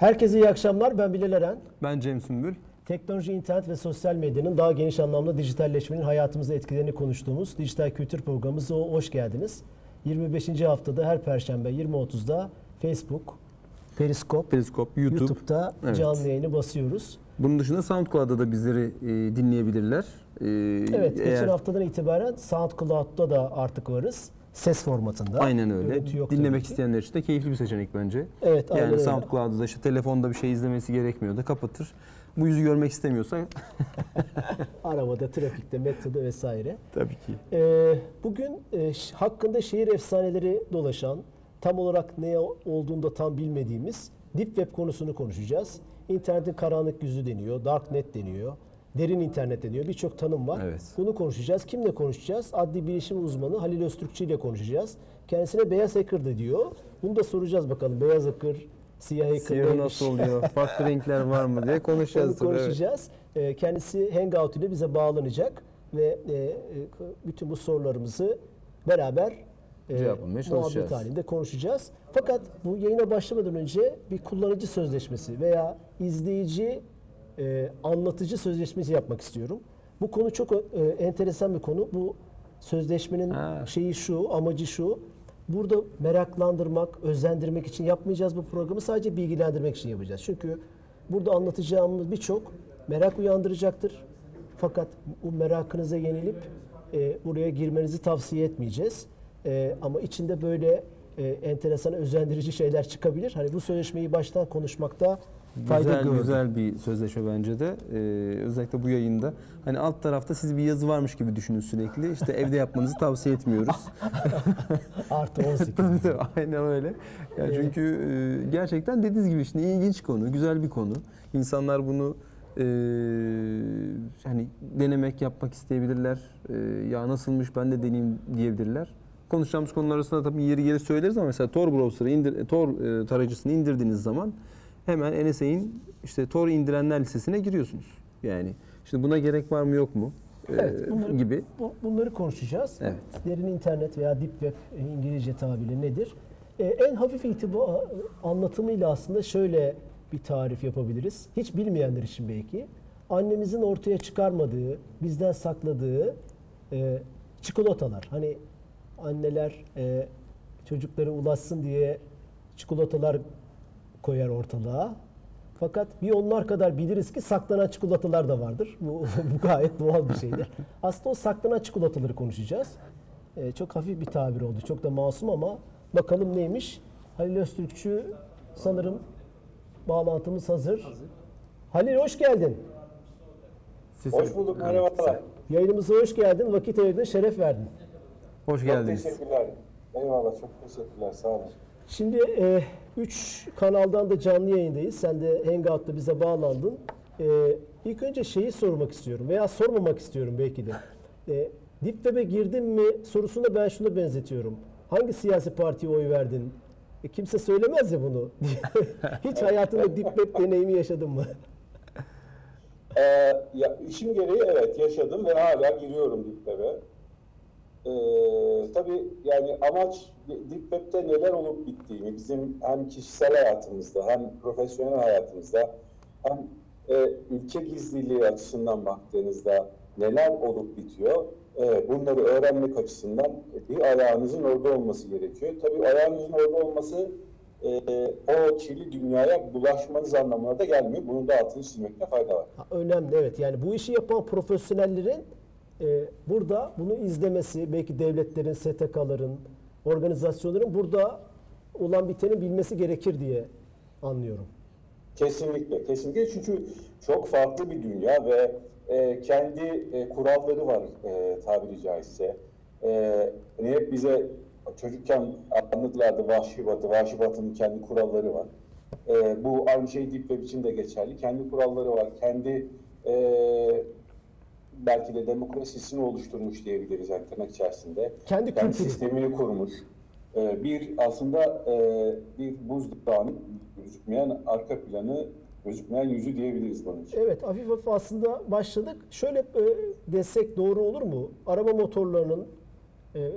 Herkese iyi akşamlar. Ben Bilal Eren. Ben Cem Sümbül. Teknoloji, internet ve sosyal medyanın daha geniş anlamda dijitalleşmenin hayatımıza etkilerini konuştuğumuz dijital kültür programımıza hoş geldiniz. 25. haftada her perşembe 20.30'da Facebook, Periskop, Periskop, YouTube. YouTube'da Evet. canlı yayını basıyoruz. Bunun dışında SoundCloud'da da bizleri e, dinleyebilirler. E, Evet, geçen eğer- haftadan itibaren SoundCloud'da da artık varız. Ses formatında. Aynen öyle. Dinlemek isteyenler için de keyifli bir seçenek bence. Evet, yani öyle. SoundCloud'da da işte telefonda bir şey izlemesi gerekmiyor da kapatır. Bu yüzü görmek istemiyorsa Arabada, trafikte, metroda vesaire. tabii ki. Ee, bugün e, hakkında şehir efsaneleri dolaşan, tam olarak ne olduğunu da tam bilmediğimiz Deep Web konusunu konuşacağız. İnternetin karanlık yüzü deniyor, Darknet deniyor, derin internet deniyor. Birçok tanım var. Evet. Bunu konuşacağız. Kimle konuşacağız? Adli bilişim uzmanı Halil Öztürkçü ile konuşacağız. Kendisine beyaz hacker de diyor. Bunu da soracağız bakalım. Beyaz hacker, siyah hacker Siyahı neymiş? nasıl oluyor? Farklı renkler var mı diye Onu konuşacağız. tabii, evet. konuşacağız. Ee, Kendisi Hangout ile bize bağlanacak ve e, e, bütün bu sorularımızı beraber e, Cevaplamaya çalışacağız. halinde konuşacağız. Fakat bu yayına başlamadan önce bir kullanıcı sözleşmesi veya izleyici e, anlatıcı sözleşmesi yapmak istiyorum. Bu konu çok e, enteresan bir konu. Bu sözleşmenin Ha. şeyi şu, amacı şu. Burada meraklandırmak, özendirmek için yapmayacağız bu programı. Sadece bilgilendirmek için yapacağız. Çünkü burada anlatacağımız birçok merak uyandıracaktır. Fakat bu merakınıza yenilip e, buraya girmenizi tavsiye etmeyeceğiz. E, ama içinde böyle e, enteresan, özendirici şeyler çıkabilir. Hani bu sözleşmeyi baştan konuşmakta fayda Güzel gördüm. güzel bir sözleşme bence de. Ee, özellikle bu yayında. Hani alt tarafta siz bir yazı varmış gibi düşünün sürekli. İşte evde yapmanızı tavsiye etmiyoruz. Artı 18. Tabii tabii aynen öyle. Yani çünkü e, gerçekten dediğiniz gibi işte ilginç konu, güzel bir konu. İnsanlar bunu e, hani denemek, yapmak isteyebilirler. E, ya nasılmış ben de deneyeyim diyebilirler. Konuşacağımız konular arasında tabii yeri geri söyleriz ama mesela Tor browser'ı indir, Tor e, tarayıcısını indirdiğiniz zaman hemen NSA'in işte Tor indirenler listesine giriyorsunuz. Yani işte buna gerek var mı yok mu e, Evet, bunları- gibi. Bu- Bunları konuşacağız. Evet. Derin internet veya deep web e, İngilizce tabiri nedir? E, en hafif itibar anlatımıyla aslında şöyle bir tarif yapabiliriz. Hiç bilmeyenler için belki. Annemizin ortaya çıkarmadığı, bizden sakladığı e, çikolatalar. Hani anneler e, çocukları ulaşsın diye çikolatalar koyar ortalığa. Fakat bir onlar kadar biliriz ki saklanan çikolatalar da vardır. Bu, bu gayet doğal bir şeydir. Aslında o saklanan çikolataları konuşacağız. Ee, çok hafif bir tabir oldu. Çok da masum ama bakalım neymiş. Halil Öztürkçü sanırım bağlantımız hazır. Halil hoş geldin. Siz- Hoş bulduk, merhabalar. Yayınımıza hoş geldin. Vakit ayırdın, şeref verdin. Hoş Çok geldiniz. teşekkürler. Eyvallah, çok teşekkürler, sağ olun. Şimdi 3 kanaldan da canlı yayındayız. Sen de Hangout'ta bize bağlandın. E, ilk önce şeyi sormak istiyorum veya sormamak istiyorum belki de. E, Deep Web'e girdin mi sorusunu ben şuna benzetiyorum. Hangi siyasi partiye oy verdin? E, kimse söylemez ya bunu. Hiç hayatında Deep Web deneyimi yaşadın mı? Ee, ya, işim gereği evet yaşadım ve hala giriyorum Deep Web'e. Ee, tabii yani amaç Deep Web'te neler olup bittiğini bizim hem kişisel hayatımızda hem profesyonel hayatımızda hem e, ülke gizliliği açısından baktığınızda neler olup bitiyor e, bunları öğrenmek açısından bir ayağınızın orada olması gerekiyor. Tabii ayağınızın orada olması e, o kirli dünyaya bulaşmanız anlamına da gelmiyor. Bunun da altını çizmekte fayda var. Ha, önemli evet. Yani bu işi yapan profesyonellerin e, burada bunu izlemesi, belki devletlerin, STK'ların, organizasyonların burada olan biteni bilmesi gerekir diye anlıyorum. Kesinlikle, kesinlikle. Çünkü çok farklı bir dünya ve e, kendi e, kuralları var e, tabiri caizse. E, hani hep bize çocukken anlatırlardı Vahşi Batı, Vahşi Batı'nın kendi kuralları var. E, bu aynı şey Deep Web için de geçerli. Kendi kuralları var, kendi e, belki de demokrasisini oluşturmuş diyebiliriz yani tırnak içerisinde. Kendi kendi sistemini kurmuş. Ee, bir aslında e, bir buzdağının gözükmeyen arka planı, gözükmeyen yüzü diyebiliriz bunun için. Evet hafif hafif aslında başladık. Şöyle e, desek doğru olur mu? Arama motorlarının e, e,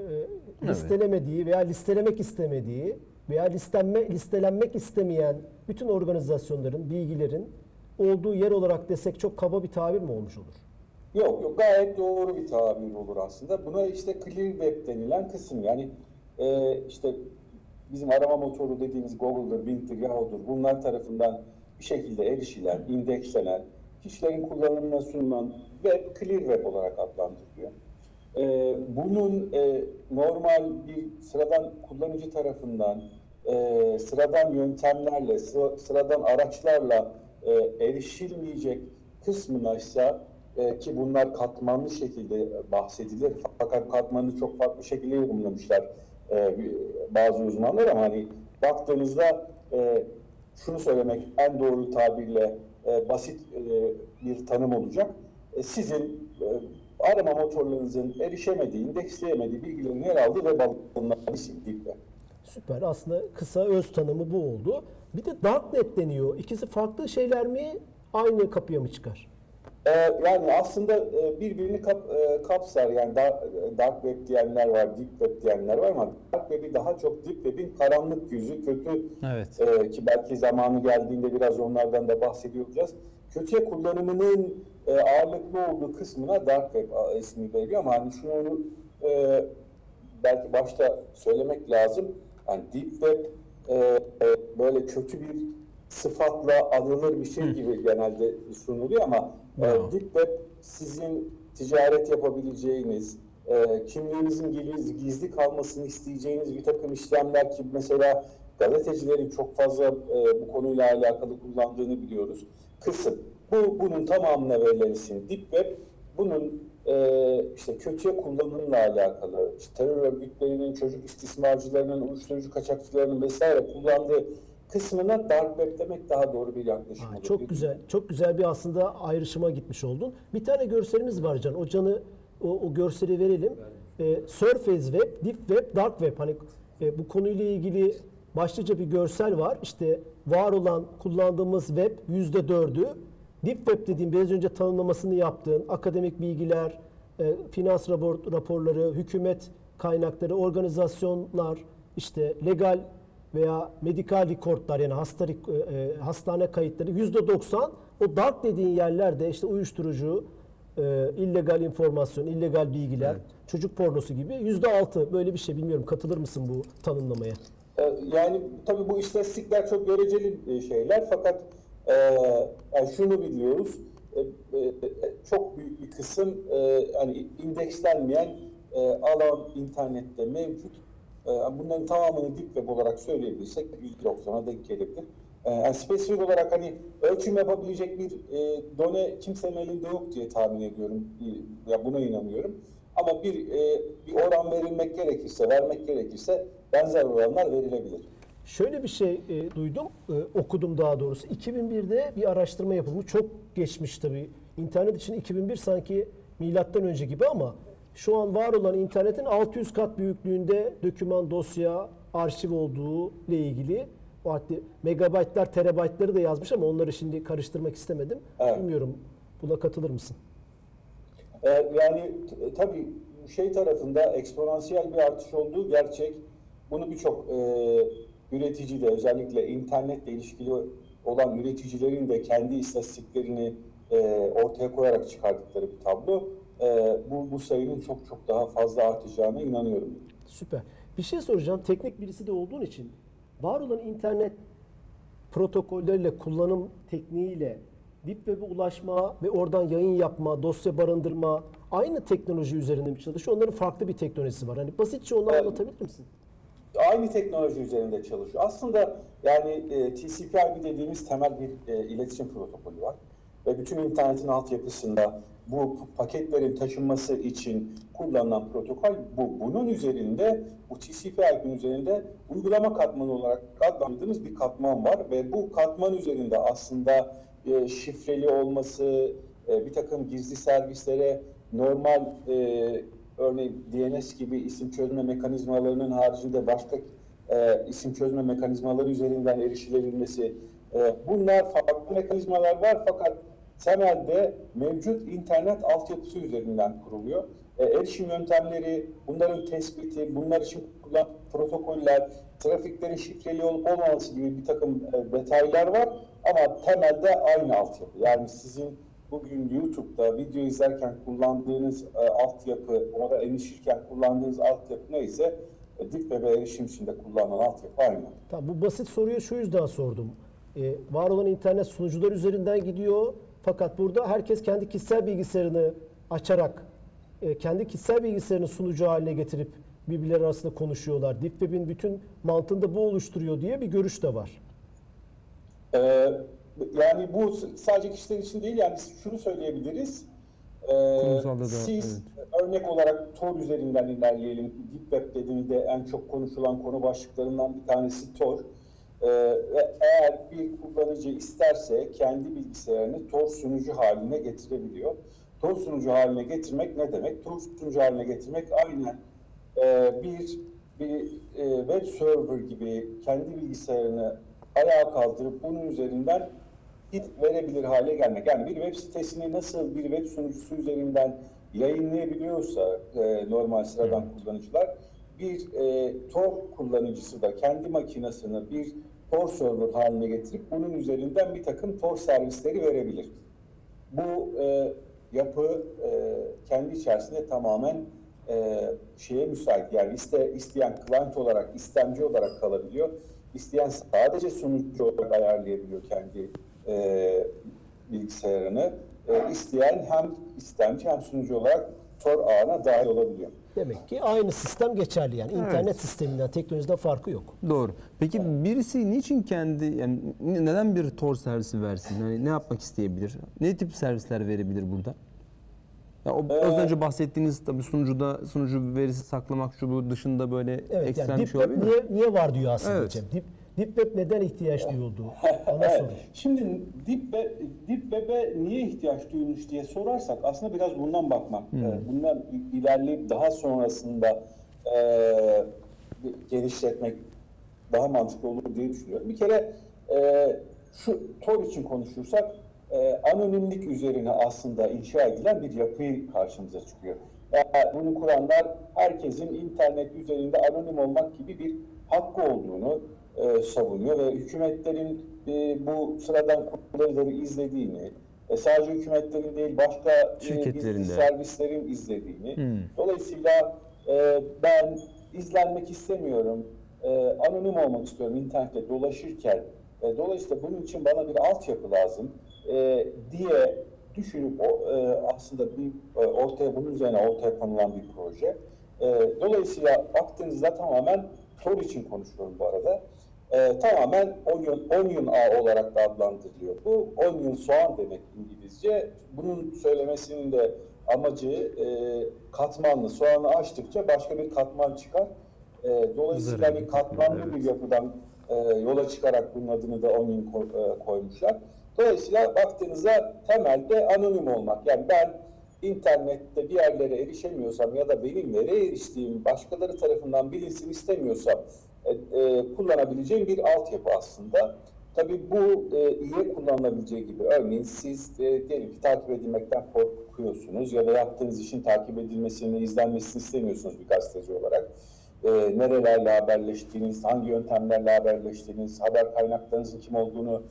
listelemediği veya listelemek istemediği veya listenme, listelenmek istemeyen bütün organizasyonların, bilgilerin olduğu yer olarak desek çok kaba bir tabir mi olmuş olur? Yok yok gayet doğru bir tabir olur aslında. Buna işte clear web denilen kısım yani e, işte bizim arama motoru dediğimiz Google'dır, Bing'dir, Yahoo'dur bunlar tarafından bir şekilde erişilen, indekslenen, kişilerin kullanımına sunulan web clear web olarak adlandırılıyor. E, bunun e, normal bir sıradan kullanıcı tarafından e, sıradan yöntemlerle, sıra, sıradan araçlarla e, erişilmeyecek kısmına ise e, ki bunlar katmanlı şekilde bahsedilir. Fakat katmanı çok farklı şekilde yorumlamışlar e, bazı uzmanlar ama hani baktığınızda e, şunu söylemek en doğru tabirle e, basit e, bir tanım olacak. E, sizin e, arama motorlarınızın erişemediği, indeksleyemediği bilgilerin yer aldığı web alanlarının isim değil mi? Süper. Aslında kısa öz tanımı bu oldu. Bir de Darknet deniyor. İkisi farklı şeyler mi? Aynı kapıya mı çıkar? Ee, yani aslında e, birbirini kap, e, kapsar. Yani dark, dark web diyenler var, deep web diyenler var ama dark web'i daha çok deep web'in karanlık yüzü, kötü Evet. e, ki belki zamanı geldiğinde biraz onlardan da bahsediyor olacağız. Kötüye kullanımının e, ağırlıklı olduğu kısmına dark web ismi veriliyor ama hani şunu onu, e, belki başta söylemek lazım. Yani deep web e, e, böyle kötü bir sıfatla anılır bir şey gibi genelde sunuluyor ama e, Bravo. deep web sizin ticaret yapabileceğiniz, e, kimliğinizin gizli, gizli kalmasını isteyeceğiniz bir takım işlemler ki mesela gazetecilerin çok fazla e, bu konuyla alakalı kullandığını biliyoruz. Kısım. Bu bunun tamamına verilen isim deep web. Bunun e, işte kötüye kullanımla alakalı, işte terör örgütlerinin, çocuk istismarcılarının, uyuşturucu kaçakçılarının vesaire kullandığı kısmına dark web demek daha doğru bir yaklaşım olur. çok güzel. Çok güzel bir aslında ayrışıma gitmiş oldun. Bir tane görselimiz var Can. O Can'ı o, o görseli verelim. Ee, Surface Web, Deep Web, Dark Web. Hani e, bu konuyla ilgili başlıca bir görsel var. İşte var olan kullandığımız web yüzde dördü. Deep Web dediğim biraz önce tanımlamasını yaptığın akademik bilgiler, e, finans rapor, raporları, hükümet kaynakları, organizasyonlar, işte legal veya medikal rekortlar yani hasta, e, e, hastane kayıtları yüzde 90 o dark dediğin yerlerde işte uyuşturucu, e, illegal informasyon, illegal bilgiler, çocuk pornosu gibi yüzde 6 böyle bir şey bilmiyorum katılır mısın bu tanımlamaya? Ee, Yani tabii bu istatistikler çok göreceli e, şeyler fakat e, yani şunu biliyoruz e, e, çok büyük bir kısım e, hani indekslenmeyen e, alan internette mevcut. E, bunların tamamını deep web olarak söyleyebilirsek %90'a denk gelebilir. E, yani spesifik olarak hani ölçüm yapabilecek bir e, done kimsenin elinde yok diye tahmin ediyorum. Bir- Ya buna inanıyorum. Ama bir e, bir oran verilmek gerekirse, vermek gerekirse benzer oranlar verilebilir. Şöyle bir şey e, duydum, e, okudum daha doğrusu. 2001'de bir araştırma yapılmış. Çok geçmiş tabii. İnternet için 2001 sanki milattan önce gibi ama şu an var olan internetin 600 kat büyüklüğünde doküman, dosya, arşiv olduğu ile ilgili hatta megabaytlar, terabaytları da yazmış ama onları şimdi karıştırmak istemedim. Evet. Bilmiyorum. Buna katılır mısın? Ee, yani t- tabii şey tarafında eksponansiyel bir artış olduğu gerçek. Bunu birçok e, üretici de özellikle internetle ilişkili olan üreticilerin de kendi istatistiklerini e, ortaya koyarak çıkardıkları bir tablo. E, bu, bu sayının çok çok daha fazla artacağına inanıyorum. Süper. Bir şey soracağım. Teknik birisi de olduğun için var olan internet protokolleriyle, kullanım tekniğiyle Deep Web'e ulaşma ve oradan yayın yapma, dosya barındırma aynı teknoloji üzerinde mi çalışıyor? Onların farklı bir teknolojisi var. Hani basitçe onu anlatabilir misin? aynı teknoloji üzerinde çalışıyor. Aslında yani e, TCP/IP dediğimiz temel bir e, iletişim protokolü var ve bütün internetin altyapısında bu paketlerin taşınması için kullanılan protokol bu. Bunun üzerinde bu TCP/IP'nin üzerinde uygulama katmanı olarak adlandırdığımız bir katman var ve bu katman üzerinde aslında e, şifreli olması, e, bir takım gizli servislere normal e, örneğin DNS gibi isim çözme mekanizmalarının haricinde başka e, isim çözme mekanizmaları üzerinden erişilebilmesi. E, bunlar farklı mekanizmalar var fakat temelde mevcut internet altyapısı üzerinden kuruluyor. E, erişim yöntemleri, bunların tespiti, bunlar için kullanılan protokoller, trafiklerin şifreli olup olmaması gibi bir takım e, detaylar var. Ama temelde aynı altyapı. Yani sizin bugün YouTube'da video izlerken kullandığınız e, altyapı, orada erişirken kullandığınız altyapı neyse e, Deep Web'e erişim için de kullanılan altyapı aynı. Tamam, bu basit soruyu şu yüzden sordum. Ee, var olan internet sunucular üzerinden gidiyor. Fakat burada herkes kendi kişisel bilgisayarını açarak e, kendi kişisel bilgisayarını sunucu haline getirip birbirleri arasında konuşuyorlar. Deep Web'in bütün mantığında bu oluşturuyor diye bir görüş de var. Ee, yani bu sadece kişiler için değil yani şunu söyleyebiliriz. Ee, da, siz örnek olarak Tor üzerinden ilerleyelim. Deep Web dediğimizde en çok konuşulan konu başlıklarından bir tanesi Tor. Ee, ve eğer bir kullanıcı isterse kendi bilgisayarını Tor sunucu haline getirebiliyor. Tor sunucu haline getirmek ne demek? Tor sunucu haline getirmek aynen e, bir bir e, web server gibi kendi bilgisayarını ayağa kaldırıp bunun üzerinden hit verebilir hale gelmek. Yani bir web sitesini nasıl bir web sunucusu üzerinden yayınlayabiliyorsa e, normal sıradan kullanıcılar bir e, Tor kullanıcısı da kendi makinesini bir Tor server haline getirip bunun üzerinden bir takım Tor servisleri verebilir. Bu e, yapı e, kendi içerisinde tamamen e, şeye müsait. Yani iste, isteyen client olarak, istemci olarak kalabiliyor. İsteyen sadece sunucu olarak ayarlayabiliyor kendi e, bilgisayarını. E, isteyen hem istemci hem sunucu olarak Tor ağına dahil olabiliyor. Demek ki aynı sistem geçerli yani. internet sisteminden, teknolojiden farkı yok. Doğru. Peki birisi niçin kendi yani neden bir Tor servisi versin? Yani ne yapmak isteyebilir? Ne tip servisler verebilir burada? Ya o az önce bahsettiğiniz tabii sunucuda sunucu verisi saklamak şu bu dışında böyle Evet ekstrem yani bir şey olabilir mi? niye, niye var diyor aslında Evet. Cem. Deep, Deep Web neden ihtiyaç duyuldu? Ana Evet. soru. Şimdi Deep, Web, Deep Web'e niye ihtiyaç duyulmuş diye sorarsak aslında biraz bundan bakmak, e, bundan i- ilerleyip daha sonrasında e, genişletmek daha mantıklı olur diye düşünüyorum. Bir kere e, şu Tor için konuşursak e, anonimlik üzerine aslında inşa edilen bir yapı karşımıza çıkıyor. Yani bunu kuranlar herkesin internet üzerinde anonim olmak gibi bir hakkı olduğunu e, savunuyor ve hükümetlerin e, bu sıradan kullanıcıları izlediğini, e, sadece hükümetlerin değil başka e, servislerin izlediğini. Hmm. Dolayısıyla e, ben izlenmek istemiyorum, e, anonim olmak istiyorum internette dolaşırken. E, dolayısıyla bunun için bana bir altyapı lazım e, diye düşünüp o, e, aslında bir e, ortaya bunun üzerine ortaya konulan bir proje. E, dolayısıyla baktığınızda tamamen Tor için konuşuyorum bu arada. E, tamamen onion, onion ağ olarak da adlandırılıyor. Bu onion soğan demek İngilizce. Bunun söylemesinin de amacı e, katmanlı. Soğanı açtıkça başka bir katman çıkar. E, dolayısıyla bir katmanlı evet. bir yapıdan e, yola çıkarak bunun adını da onion ko- e, koymuşlar. Dolayısıyla baktığınızda temelde anonim olmak. Yani ben internette bir yerlere erişemiyorsam ya da benim nereye eriştiğim başkaları tarafından bilinsin istemiyorsam e, e, kullanabileceğim bir altyapı aslında. Tabii bu e, iyiye kullanılabileceği gibi örneğin siz e, diyelim ki takip edilmekten korkuyorsunuz ya da yaptığınız işin takip edilmesini, izlenmesini istemiyorsunuz bir gazeteci olarak. E, nerelerle haberleştiğiniz, hangi yöntemlerle haberleştiğiniz, haber kaynaklarınızın kim olduğunu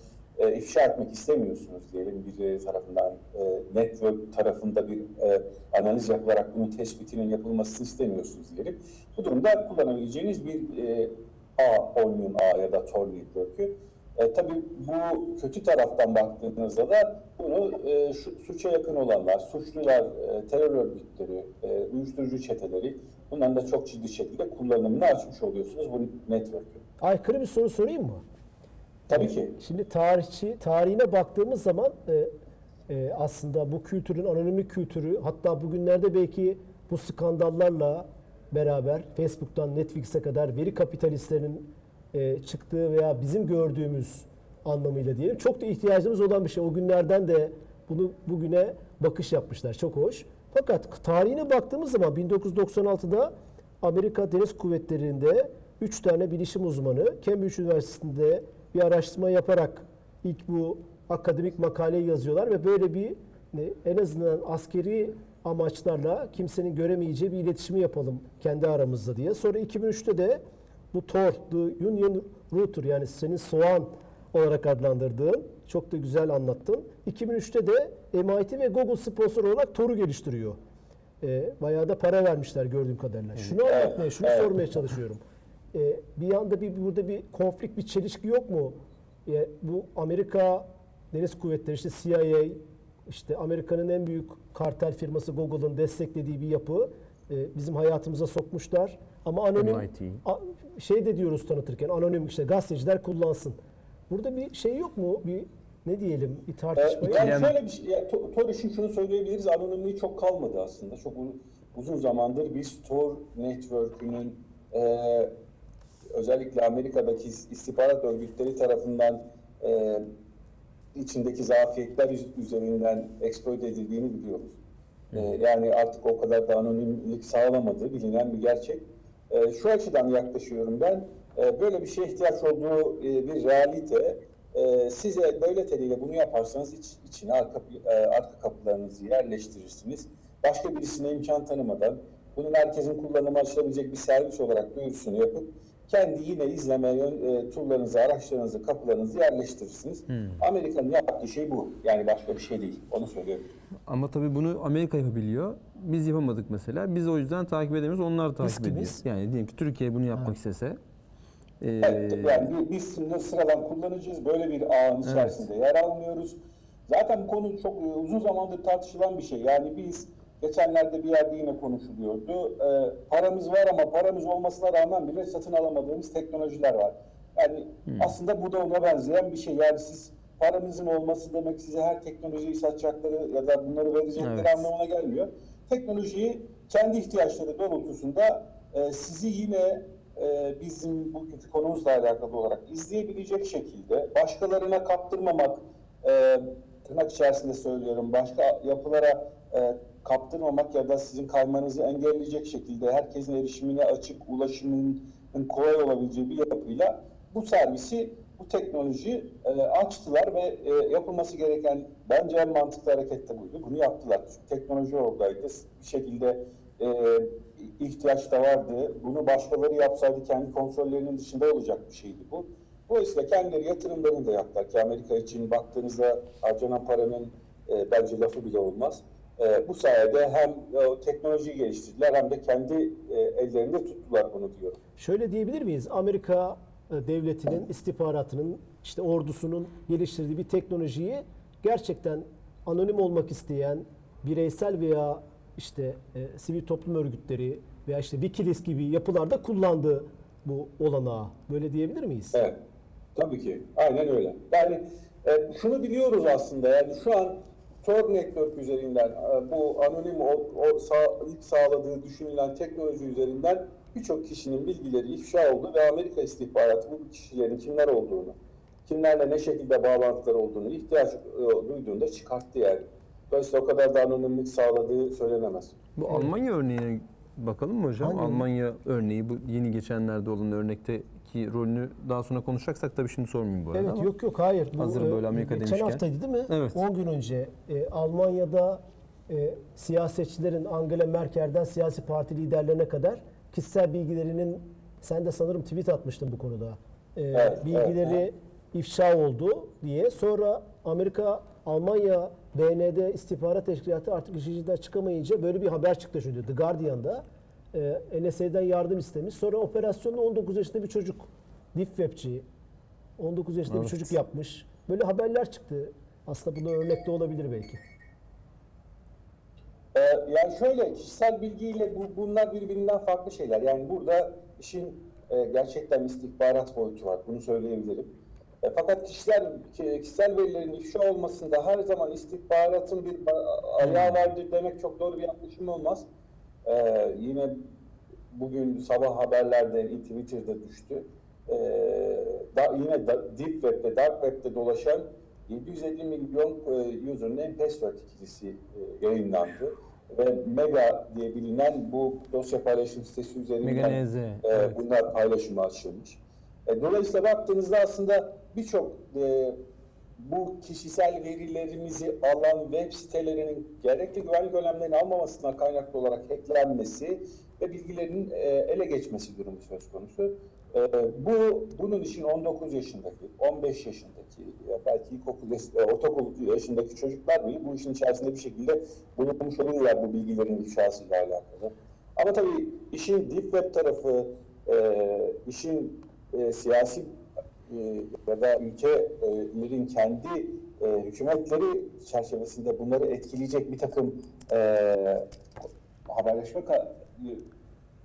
e, ifşa etmek istemiyorsunuz diyelim biri tarafından e, network tarafında bir e, analiz yapılarak bunun tespitinin yapılmasını istemiyorsunuz diyelim. Bu durumda kullanabileceğiniz bir e, A, Onion A ya da Tor network'ü. E, tabii bu kötü taraftan baktığınızda da bunu e, şu, suça yakın olanlar, suçlular, e, terör örgütleri, e, uyuşturucu çeteleri bunların da çok ciddi şekilde kullanımını açmış oluyorsunuz bu network'ü. Aykırı bir soru sorayım mı? Tabii ki. Şimdi tarihçi tarihine baktığımız zaman e, e, aslında bu kültürün anonimlik kültürü hatta bugünlerde belki bu skandallarla beraber Facebook'tan Netflix'e kadar veri kapitalistlerinin e, çıktığı veya bizim gördüğümüz anlamıyla diyelim çok da ihtiyacımız olan bir şey. O günlerden de bunu bugüne bakış yapmışlar. Çok hoş. Fakat tarihine baktığımız zaman 1996'da Amerika Deniz Kuvvetleri'nde 3 tane bilişim uzmanı Cambridge Üniversitesi'nde bir araştırma yaparak ilk bu akademik makale yazıyorlar ve böyle bir en azından askeri amaçlarla kimsenin göremeyeceği bir iletişimi yapalım kendi aramızda diye. Sonra 2003'te de bu Tor, The Union Router yani senin soğan olarak adlandırdığın çok da güzel anlattın. 2003'te de MIT ve Google sponsor olarak Tor'u geliştiriyor. E, bayağı da para vermişler gördüğüm kadarıyla. Şunu anlatmaya, şunu sormaya çalışıyorum. E, bir yanda bir burada bir konflik, bir çelişki yok mu? E, bu Amerika Deniz Kuvvetleri, işte CIA, işte Amerika'nın en büyük kartel firması Google'ın desteklediği bir yapı e, bizim hayatımıza sokmuşlar. Ama anonim MIT. a- şey de diyoruz tanıtırken anonim işte gazeteciler kullansın. Burada bir şey yok mu? Bir ne diyelim bir Ee, tartışma yok. yani İkilem. şöyle bir şey, yani To- Tor için şunu söyleyebiliriz, anonimliği çok kalmadı aslında. Çok uzun zamandır biz Tor Network'ünün e, özellikle Amerika'daki is- istihbarat örgütleri tarafından e, içindeki zafiyetler üz- üzerinden exploit edildiğini biliyoruz. E, yani artık o kadar da anonimlik sağlamadığı bilinen bir gerçek. E, şu açıdan yaklaşıyorum ben. E, böyle bir şeye ihtiyaç olduğu e, bir realite. E, size devlet eliyle bunu yaparsanız iç, içine arka, e, arka kapılarınızı yerleştirirsiniz. Başka birisine imkan tanımadan bunun herkesin kullanıma açılabilecek bir servis olarak duyurusunu yapıp kendi yine izleme e, turlarınızı, araçlarınızı, kapılarınızı yerleştirirsiniz. Amerika'nın yaptığı şey bu. Yani başka bir şey değil. Onu söylüyorum. Ama tabii bunu Amerika yapabiliyor. Biz yapamadık mesela. Biz o yüzden takip edemiyoruz. Onlar takip ediyor. kimiz? Yani diyelim ki Türkiye bunu yapmak istese. e, Evet, yani bi- biz sıradan kullanıcıyız. Böyle bir ağın içerisinde yer almıyoruz. Zaten bu konu çok e, uzun zamandır tartışılan bir şey. Yani biz geçenlerde bir yerde yine konuşuluyordu. Ee, paramız var ama paramız olmasına rağmen bile satın alamadığımız teknolojiler var. Yani aslında bu da ona benzeyen bir şey. Yani siz paranızın olması demek size her teknolojiyi satacakları ya da bunları verecekleri Evet. anlamına gelmiyor. Teknolojiyi kendi ihtiyaçları doğrultusunda e, sizi yine e, bizim bugünkü konumuzla alakalı olarak izleyebilecek şekilde başkalarına kaptırmamak, e, tırnak içerisinde söylüyorum, başka yapılara e, kaptırmamak ya da sizin kaymanızı engelleyecek şekilde herkesin erişimine açık, ulaşımının kolay olabileceği bir yapıyla bu servisi, bu teknolojiyi e, açtılar ve e, yapılması gereken bence en mantıklı hareket de buydu. Bunu yaptılar. Çünkü teknoloji oradaydı. Bir şekilde e, ihtiyaç da vardı. Bunu başkaları yapsaydı kendi kontrollerinin dışında olacak bir şeydi bu. Dolayısıyla kendileri yatırımlarını da yaptılar ki Amerika için baktığınızda harcanan paranın e, bence lafı bile olmaz. E, bu sayede hem e, teknolojiyi geliştirdiler hem de kendi e, ellerinde tuttular bunu diyorum. Şöyle diyebilir miyiz? Amerika e, devletinin istihbaratının işte ordusunun geliştirdiği bir teknolojiyi gerçekten anonim olmak isteyen bireysel veya işte e, sivil toplum örgütleri veya işte Wikileaks gibi yapılarda kullandığı bu olanağı. Böyle diyebilir miyiz? Evet. Tabii ki. Aynen öyle. Yani e, şunu biliyoruz aslında. Yani şu an Tor Network üzerinden e, bu anonim o, o sağladığı düşünülen teknoloji üzerinden birçok kişinin bilgileri ifşa oldu ve Amerika istihbaratı bu kişilerin kimler olduğunu, kimlerle ne şekilde bağlantıları olduğunu ihtiyaç e, duyduğunda çıkarttı yani. Dolayısıyla o kadar da anonimlik sağladığı söylenemez. Bu Almanya örneğine bakalım mı hocam? Hangi? Almanya örneği bu yeni geçenlerde olan örnekteki rolünü daha sonra konuşacaksak tabii şimdi sormayayım bu arada. Evet ama. yok yok hayır. Bu, Hazır e, böyle Amerika geçen demişken. haftaydı değil mi? Evet. 10 gün önce e, Almanya'da e, siyasetçilerin Angela Merkel'den siyasi parti liderlerine kadar kişisel bilgilerinin sen de sanırım tweet atmıştın bu konuda. E, Evet, bilgileri evet. ifşa oldu diye. Sonra Amerika Almanya BND istihbarat teşkilatı artık işin içinden çıkamayınca böyle bir haber çıktı şimdi The Guardian'da. E, NSA'den yardım istemiş. Sonra operasyonda 19 yaşında bir çocuk deep webci 19 yaşında bir Evet. çocuk yapmış. Böyle haberler çıktı. Aslında buna örnek de olabilir belki. Ee, yani şöyle kişisel bilgiyle bu, bunlar birbirinden farklı şeyler. Yani burada işin e, gerçekten istihbarat boyutu var. Bunu söyleyebilirim. E, fakat kişiler ki- kişisel verilerin ifşa olmasında her zaman istihbaratın bir ayağı vardır demek çok doğru bir yaklaşım olmaz. E, yine bugün sabah haberlerde Twitter'da düştü. E, da, yine da, Deep Web'de, Dark Web'de dolaşan 750 milyon e, user'ın en password ikilisi e, yayınlandı. Ve Mega diye bilinen bu dosya paylaşım sitesi üzerinden e, evet. bunlar paylaşıma açılmış. E, dolayısıyla baktığınızda aslında birçok e, bu kişisel verilerimizi alan web sitelerinin gerekli güvenlik önlemlerini almamasından kaynaklı olarak hacklenmesi ve bilgilerin e, ele geçmesi durumu söz konusu. E, bu bunun için 19 yaşındaki, 15 yaşındaki, ya belki ilkokul, e, ortaokul yaşındaki çocuklar bile bu işin içerisinde bir şekilde bulunmuş olurlar bu bilgilerin ifşasıyla alakalı. Ama tabii işin deep web tarafı, e, işin e, siyasi ya da ülkelerin kendi e, hükümetleri çerçevesinde bunları etkileyecek bir takım e, haberleşme ka-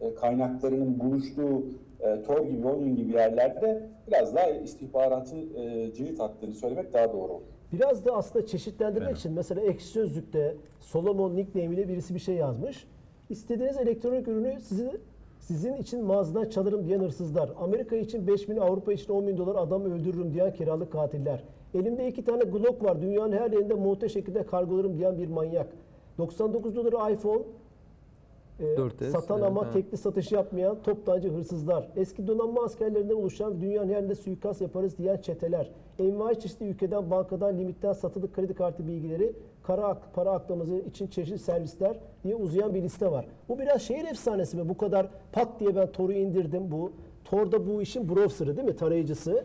e, kaynaklarının buluştuğu e, Tor gibi, onun gibi yerlerde biraz daha istihbaratın e, cirit attığını söylemek daha doğru olur. Biraz da aslında çeşitlendirmek için mesela Ekşi Sözlük'te Solomon nickname ile birisi bir şey yazmış. İstediğiniz elektronik ürünü sizi, sizin için mağazadan çalarım diyen hırsızlar. Amerika için 5 bin, Avrupa için 10 bin dolar adam öldürürüm diyen kiralık katiller. Elimde iki tane Glock var. Dünyanın her yerinde monte şekilde kargolarım diyen bir manyak. 99 dolar iPhone, e, 4S, satan evet, ama ha. tekli satış yapmayan toptancı hırsızlar, eski donanma askerlerinden oluşan dünyanın her yerinde suikast yaparız diyen çeteler, envai çeşitli ülkeden, bankadan, limitten satılık kredi kartı bilgileri, kara para aklaması için çeşitli servisler diye uzayan bir liste var. Bu biraz şehir efsanesi mi? Bu kadar pat diye ben Tor'u indirdim bu. Tor da bu işin browser'ı değil mi? Tarayıcısı.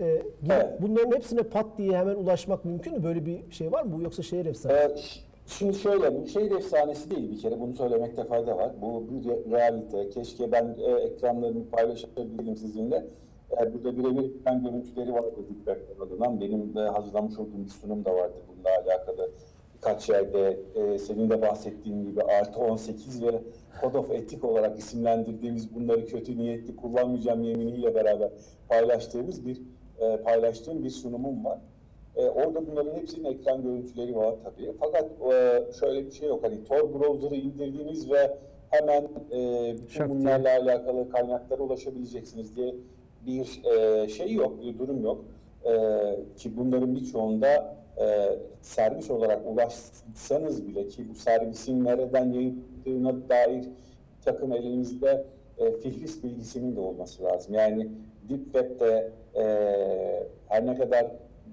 Ee, Evet. Bunların hepsine pat diye hemen ulaşmak mümkün mü? Böyle bir şey var mı? Bu yoksa şehir efsanesi. Ş- Şimdi şöyle, bu şehir efsanesi değil bir kere, bunu söylemekte fayda var. Bu bir re- realite. Keşke ben e, ekranlarımı paylaşabildim sizinle. E, burada birebir ekran görüntüleri vardı dikkat alınan. Benim de hazırlamış olduğum bir sunum da vardı bununla alakalı. Birkaç yerde e, senin de bahsettiğin gibi artı 18 ve Code of Ethic olarak isimlendirdiğimiz bunları kötü niyetli kullanmayacağım yeminiyle beraber paylaştığımız bir e, paylaştığım bir sunumum var. E, orada bunların hepsinin ekran görüntüleri var tabii. Fakat e, şöyle bir şey yok. Hani Tor browser'ı indirdiğiniz ve hemen e, bütün Şak diye. bunlarla alakalı kaynaklara ulaşabileceksiniz diye bir e, şey yok, bir durum yok. E, ki bunların birçoğunda e, servis olarak ulaşsanız bile ki bu servisin nereden yayıldığına dair takım elinizde e, fihris bilgisinin de olması lazım. Yani Deep Web'de e, her ne kadar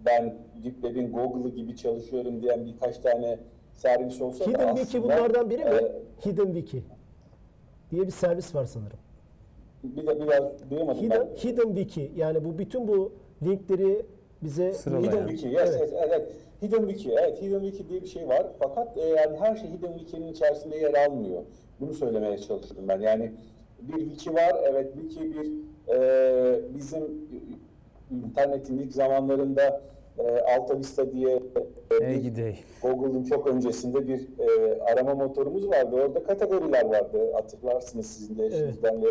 ben Deep Web'in Google'ı gibi çalışıyorum diyen birkaç tane servis olsa da Hidden aslında Wiki bunlardan biri mi? e, Hidden Wiki diye bir servis var sanırım. bir de biraz duyamadım Hidden, ben. Hidden Wiki yani bu bütün bu linkleri bize. Hidden Wiki, yes, Evet. yes, evet. Hidden Wiki, evet Hidden Wiki diye bir şey var. Fakat e, yani her şey Hidden Wiki'nin içerisinde yer almıyor. Bunu söylemeye çalıştım ben. Yani bir wiki var, evet wiki bir e, bizim internetin ilk zamanlarında e, Alta Vista diye e. Google'ın çok öncesinde bir e, arama motorumuz vardı. Orada kategoriler vardı. Hatırlarsınız sizin de eşinizden de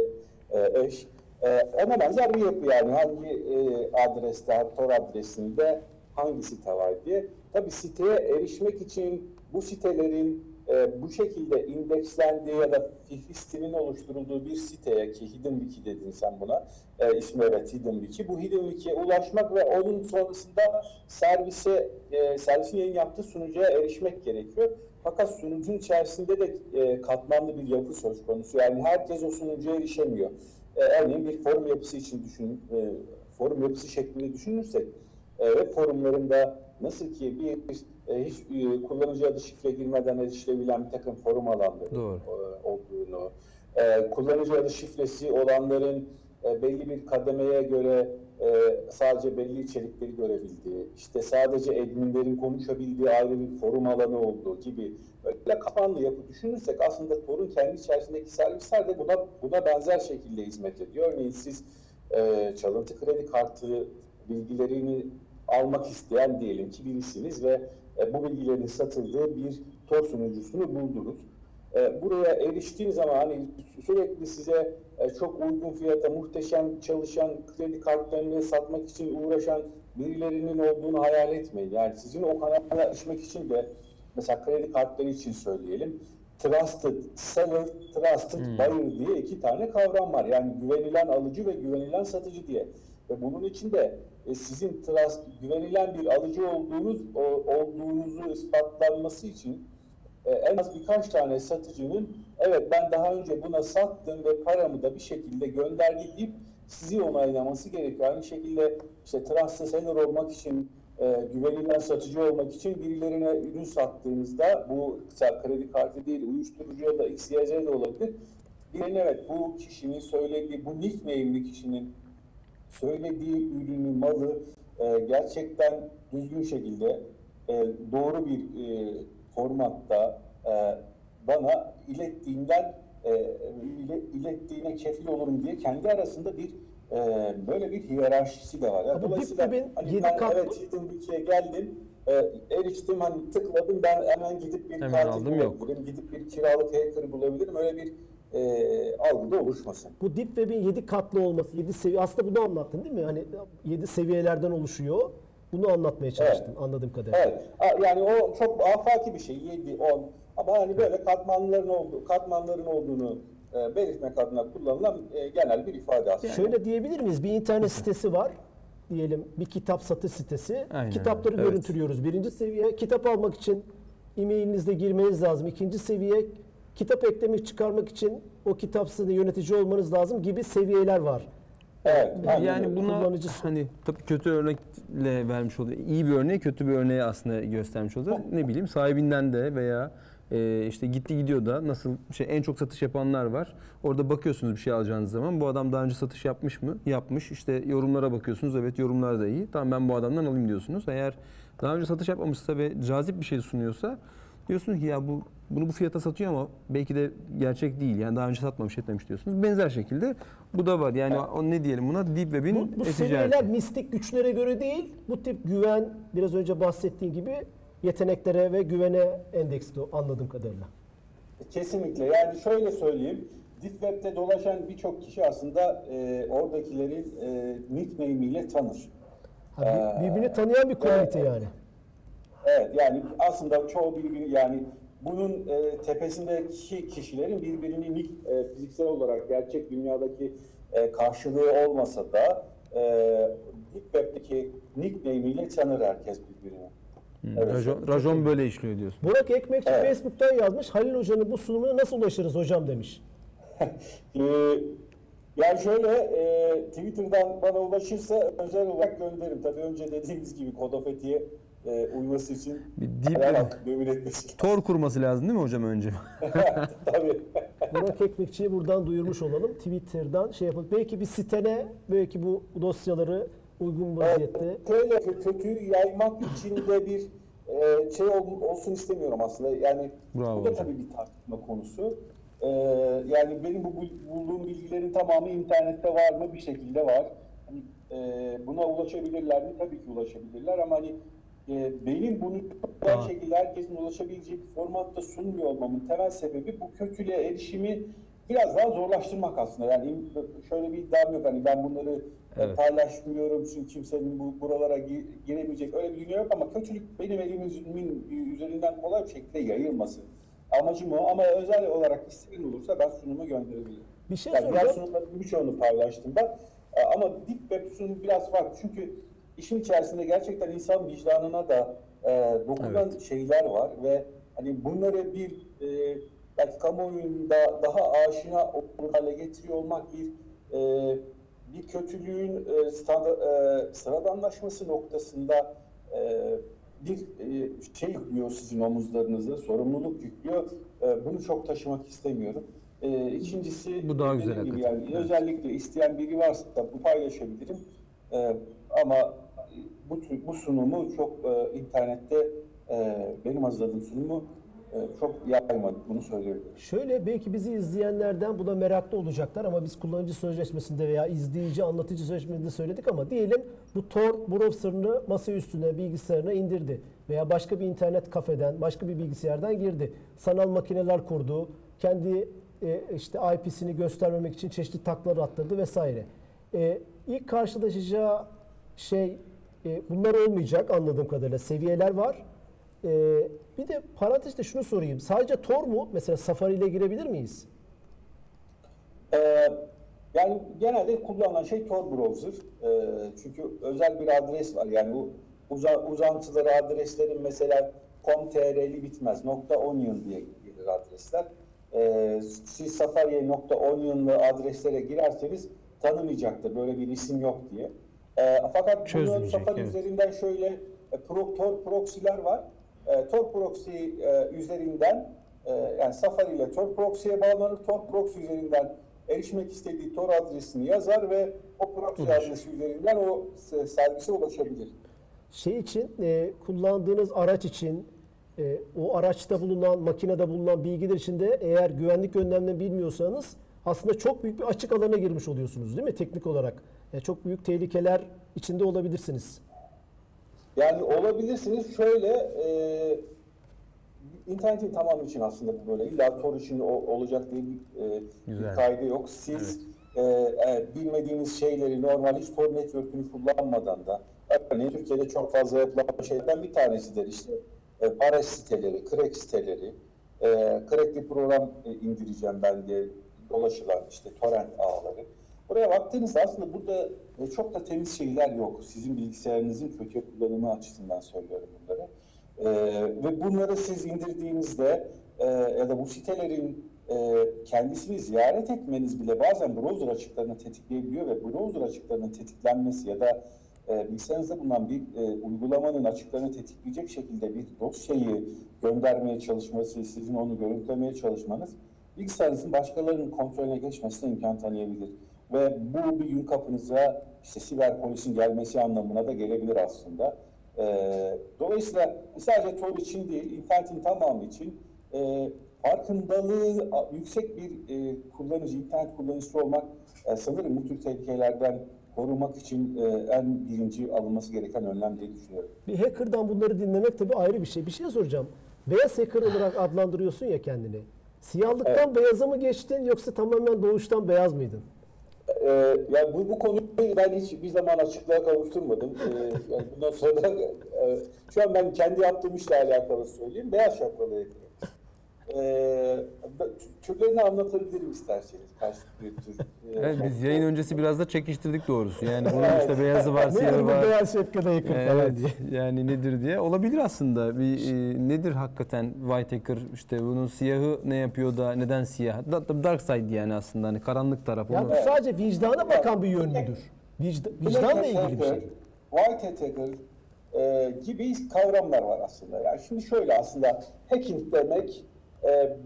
e, eş. E, ona benzer bir yapı yani. Hangi e, adreste, Tor adresinde hangi site var diye. Tabii siteye erişmek için bu sitelerin e, bu şekilde indekslendiği ya da fihristinin oluşturulduğu bir siteye ki Hidden Wiki dedin sen buna. E, ismi evet Hidden Wiki. Bu Hidden Wiki'ye ulaşmak ve onun sonrasında servise, e, servisin yayın yaptığı sunucuya erişmek gerekiyor. Fakat sunucunun içerisinde de e, katmanlı bir yapı söz konusu. Yani herkes o sunucuya erişemiyor. E, örneğin bir forum yapısı için düşün, e, forum yapısı şeklinde düşünürsek, e, web forumlarında nasıl ki bir e, hiç e, kullanıcı adı şifre girmeden erişilebilen bir takım forum alanları Doğru. e, olduğunu, e, kullanıcı adı şifresi olanların e, belli bir kademeye göre e, sadece belli içerikleri görebildiği, işte sadece adminlerin konuşabildiği ayrı bir forum alanı olduğu gibi böyle kapanlı yapı düşünürsek aslında Tor'un kendi içerisindeki servisler de buna, buna benzer şekilde hizmet ediyor. Örneğin siz e, çalıntı kredi kartı bilgilerini almak isteyen diyelim ki birisiniz ve e, bu bilgilerin satıldığı bir Tor sunucusunu buldunuz. E, buraya eriştiğiniz zaman hani sürekli size e, çok uygun fiyata muhteşem çalışan kredi kartlarını satmak için uğraşan birilerinin olduğunu hayal etmeyin. Yani sizin o kanala erişmek için de mesela kredi kartları için söyleyelim. Trusted seller, trusted buyer diye iki tane kavram var. Yani güvenilen alıcı ve güvenilen satıcı diye. Ve bunun içinde e, sizin trust, güvenilen bir alıcı olduğunuz o, olduğunuzu ispatlanması için e, en az birkaç tane satıcının evet ben daha önce buna sattım ve paramı da bir şekilde gönderdi deyip sizi onaylaması gerekiyor. Aynı şekilde işte trustlı seller olmak için e, güvenilen satıcı olmak için birilerine ürün sattığınızda bu mesela kredi kartı değil, uyuşturucu ya da XYZ de olabilir. Birine evet bu kişinin söylediği, bu nickname'li kişinin söylediği ürünü, malı e, gerçekten düzgün şekilde e, doğru bir e, formatta e, bana ilettiğinden e, ile- ilettiğine kefil olurum diye kendi arasında bir e, böyle bir hiyerarşisi de var. Yani dolayısıyla Dipdib'in hani yedi ben kat- evet Hidden Wiki'ye geldim, e, eriştim hani tıkladım ben hemen gidip bir Hemen katil aldım, yok. bulabilirim, gidip bir kiralık hacker bulabilirim. Öyle bir e, algıda oluşmasın. Bu Deep Web'in 7 katlı olması, 7 seviye aslında bunu anlattın değil mi? Hani 7 seviyelerden oluşuyor. Bunu anlatmaya çalıştın anladığım kadarıyla. Evet. Yani o çok afaki bir şey. 7, 10. Ama hani böyle katmanların olduğu, katmanların olduğunu e, belirtmek adına kullanılan e, genel bir ifade aslında. Şöyle diyebilir miyiz? Bir internet sitesi var. Diyelim bir kitap satış sitesi. Aynen Kitapları evet. görüntülüyoruz. Birinci seviye kitap almak için e-mailinizde girmeniz lazım. İkinci seviye kitap eklemek çıkarmak için o kitap sitesinde yönetici olmanız lazım gibi seviyeler var. Evet. Yani öyle. buna Kullanıcı- hani tabii kötü örnekle vermiş oluyor. İyi bir örneği kötü bir örneği aslında göstermiş oluyor. Ne bileyim sahibinden de veya e, işte gitti gidiyor da nasıl şey en çok satış yapanlar var. Orada bakıyorsunuz bir şey alacağınız zaman bu adam daha önce satış yapmış mı? Yapmış. İşte yorumlara bakıyorsunuz. Evet yorumlar da iyi. Tamam ben bu adamdan alayım diyorsunuz. Eğer daha önce satış yapmamışsa ve cazip bir şey sunuyorsa diyorsunuz ki ya bu bunu bu fiyata satıyor ama belki de gerçek değil. Yani daha önce satmamış etmemiş diyorsunuz. Benzer şekilde bu da var. Yani o ne diyelim buna Deep Web'in Bu, bu seviyeler mistik güçlere göre değil. Bu tip güven biraz önce bahsettiğin gibi yeteneklere ve güvene endeksli anladığım kadarıyla. Kesinlikle. Yani şöyle söyleyeyim. Deep Web'de dolaşan birçok kişi aslında e, oradakilerin e, nickname'iyle tanır. Ha, bir- birbirini tanıyan bir komünite yani. Evet yani aslında çoğu birbirini yani bunun e, tepesindeki kişilerin birbirini nick- e, fiziksel olarak gerçek dünyadaki e, karşılığı olmasa da e, Deep Web'deki nickname'iyle tanır herkes birbirini. Evet. Rajon, rajon böyle işliyor diyorsun. Burak Ekmekçi Evet. Facebook'tan yazmış. Halil Hoca'nın bu sunumuna nasıl ulaşırız hocam demiş. Ee, yani şöyle e, Twitter'dan bana ulaşırsa özel olarak gönderirim. Tabii önce dediğimiz gibi Kodofeti'ye e, uyması için Bir kalkıp yemin etmesi Tor kurması lazım değil mi hocam önce? Tabii. Burak Ekmekçi'yi buradan duyurmuş olalım. Twitter'dan şey yapalım. Belki bir sitene belki bu dosyaları uygun vaziyette. Şöyle kö- kötüyü yaymak için de bir e, şey ol- olsun istemiyorum aslında. Yani Bravo bu da hocam. tabii bir tartışma konusu. E, yani benim bu bul- bulduğum bilgilerin tamamı internette var mı? Bir şekilde var. Hani, e, buna ulaşabilirler mi? Tabii ki ulaşabilirler ama hani e, benim bunu her şekilde herkesin ulaşabileceği bir formatta sunmuyor olmamın temel sebebi bu kötülüğe erişimi biraz daha zorlaştırmak aslında. Yani şöyle bir iddiam yok hani ben bunları Evet. paylaşmıyorum çünkü kimsenin bu buralara gi- giremeyecek öyle bir dünya yok ama kötülük benim elimin üzerinden kolay bir şekilde yayılmasın. Amacım o ama özel olarak isteyen olursa ben sunumu gönderebilirim. Bir şey Yani diğer soracağım. sunumların birçoğunu paylaştım ben. Ama Deep Web sunumu biraz farklı. Çünkü işin içerisinde gerçekten insan vicdanına da e, dokunan şeyler var ve hani bunları bir e, belki kamuoyunda daha aşina olur hale getiriyor olmak bir e, bir kötülüğün e, standa, e, sıradanlaşması noktasında e, bir e, şey yüklüyor sizin omuzlarınıza, sorumluluk yüklüyor. E, bunu çok taşımak istemiyorum. E, ikincisi Bu daha güzel gibi yani Evet. özellikle isteyen biri varsa da bu paylaşabilirim. E, ama bu bu sunumu çok e, internette e, benim hazırladığım sunumu e, çok yaymadık bunu söyleyebilirim. Şöyle belki bizi izleyenlerden buna meraklı olacaklar ama biz kullanıcı sözleşmesinde veya izleyici anlatıcı sözleşmesinde söyledik ama diyelim bu Tor browser'ını masa üstüne bilgisayarına indirdi veya başka bir internet kafeden başka bir bilgisayardan girdi. Sanal makineler kurdu. Kendi e, işte IP'sini göstermemek için çeşitli taklar attırdı vesaire. E, ilk karşılaşacağı şey e, bunlar olmayacak anladığım kadarıyla seviyeler var. Ee, bir de parantezde şunu sorayım. Sadece Tor mu? Mesela Safari ile girebilir miyiz? Ee, yani genelde kullanılan şey Tor browser. Çünkü özel bir adres var. Yani bu uza, uzantıları adreslerin mesela com.tr'li bitmez. .onion diye gelir adresler. Ee, siz Safari'ye .onion'lı adreslere girerseniz tanımayacaktır. Böyle bir isim yok diye. Ee, fakat bunu Safari evet. üzerinden şöyle e, pro, Tor proxy'ler var. E, Tor proxy e, üzerinden e, yani Safari ile Tor proxy'ye bağlanır. Tor proxy üzerinden erişmek istediği Tor adresini yazar ve o proxy adresi üzerinden o servise ulaşabilir. Şey için e, kullandığınız araç için e, o araçta bulunan, makinede bulunan bilgiler içinde eğer güvenlik önlemlerini bilmiyorsanız aslında çok büyük bir açık alana girmiş oluyorsunuz değil mi teknik olarak? Yani çok büyük tehlikeler içinde olabilirsiniz. Yani olabilirsiniz şöyle e, internetin tamamı için aslında bu böyle illa Tor için o- olacak diye bir, e, bir kaydı yok. Siz e, e, bilmediğiniz şeyleri normal hiç Tor network'ünü kullanmadan da örneğin Türkiye'de çok fazla yapılan şeylerden bir tanesidir işte e, para siteleri, crack siteleri, e, crack bir program e, indireceğim ben diye dolaşılan işte torrent ağları. Buraya baktığınızda aslında burada e, çok da temiz şeyler yok. Sizin bilgisayarınızın kötü kullanımı açısından söylüyorum bunları. E, ve bunları siz indirdiğinizde e, ya da bu sitelerin e, kendisini ziyaret etmeniz bile bazen browser açıklarını tetikleyebiliyor ve browser açıklarının tetiklenmesi ya da e, bilgisayarınızda bulunan bir e, uygulamanın açıklarını tetikleyecek şekilde bir dosyayı göndermeye çalışması, sizin onu görüntülemeye çalışmanız bilgisayarınızın başkalarının kontrolüne geçmesine imkan tanıyabilir. Ve bu bir gün kapınıza işte siber polisin gelmesi anlamına da gelebilir aslında. Ee, dolayısıyla sadece Tor için değil, internetin tamamı için e, farkındalığı yüksek bir e, kullanıcı, internet kullanıcısı olmak e, sanırım bu tür tehlikelerden korumak için e, en birinci alınması gereken önlem diye düşünüyorum. Bir hacker'dan bunları dinlemek tabii ayrı bir şey. Bir şey soracağım. Beyaz hacker olarak adlandırıyorsun ya kendini. Siyahlıktan beyaza mı geçtin yoksa tamamen doğuştan beyaz mıydın? Ee, yani bu, bu konuyu ben hiç bir zaman açıklığa kavuşturmadım. Ee, yani bundan sonra e, şu an ben kendi yaptığım işle alakalı söyleyeyim. Beyaz şapkalı. Ee, türlerini anlatabilirim isterseniz. Bir tür. e, Evet biz yayın öncesi biraz da çekiştirdik doğrusu. Yani bunun işte Evet. beyazı var, siyahı bu var. beyaz hacker falan Evet, diye. yani nedir diye. Olabilir aslında. Bir e, nedir hakikaten White Hacker? İşte bunun siyahı ne yapıyor da neden siyah? Da- da- Dark side yani aslında hani karanlık taraf. Ya Onu- bu sadece vicdana bakan bir yön müdür? Vicda, vicdanla ilgili bir şey. White Hacker e, gibi kavramlar var aslında. Yani şimdi şöyle aslında hacking demek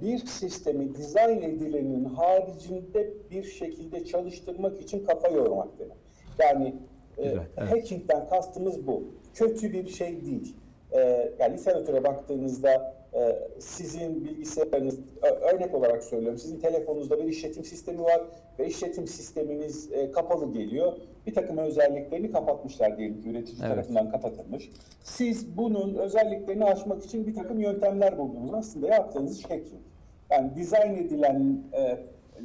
bir sistemi dizayn edilenin haricinde bir şekilde çalıştırmak için kafa yormak demek. Yani e, Güzel, evet. hackingden kastımız bu. Kötü bir şey değil. E, yani literatüre baktığınızda sizin bilgisayarınız, örnek olarak söylüyorum, sizin telefonunuzda bir işletim sistemi var ve işletim sisteminiz e, kapalı geliyor. Bir takım özelliklerini kapatmışlar diyelim ki üretici Evet. tarafından kapatılmış. Siz bunun özelliklerini aşmak için bir takım yöntemler buldunuz. Aslında yaptığınız hacking. Yani dizayn edilen e,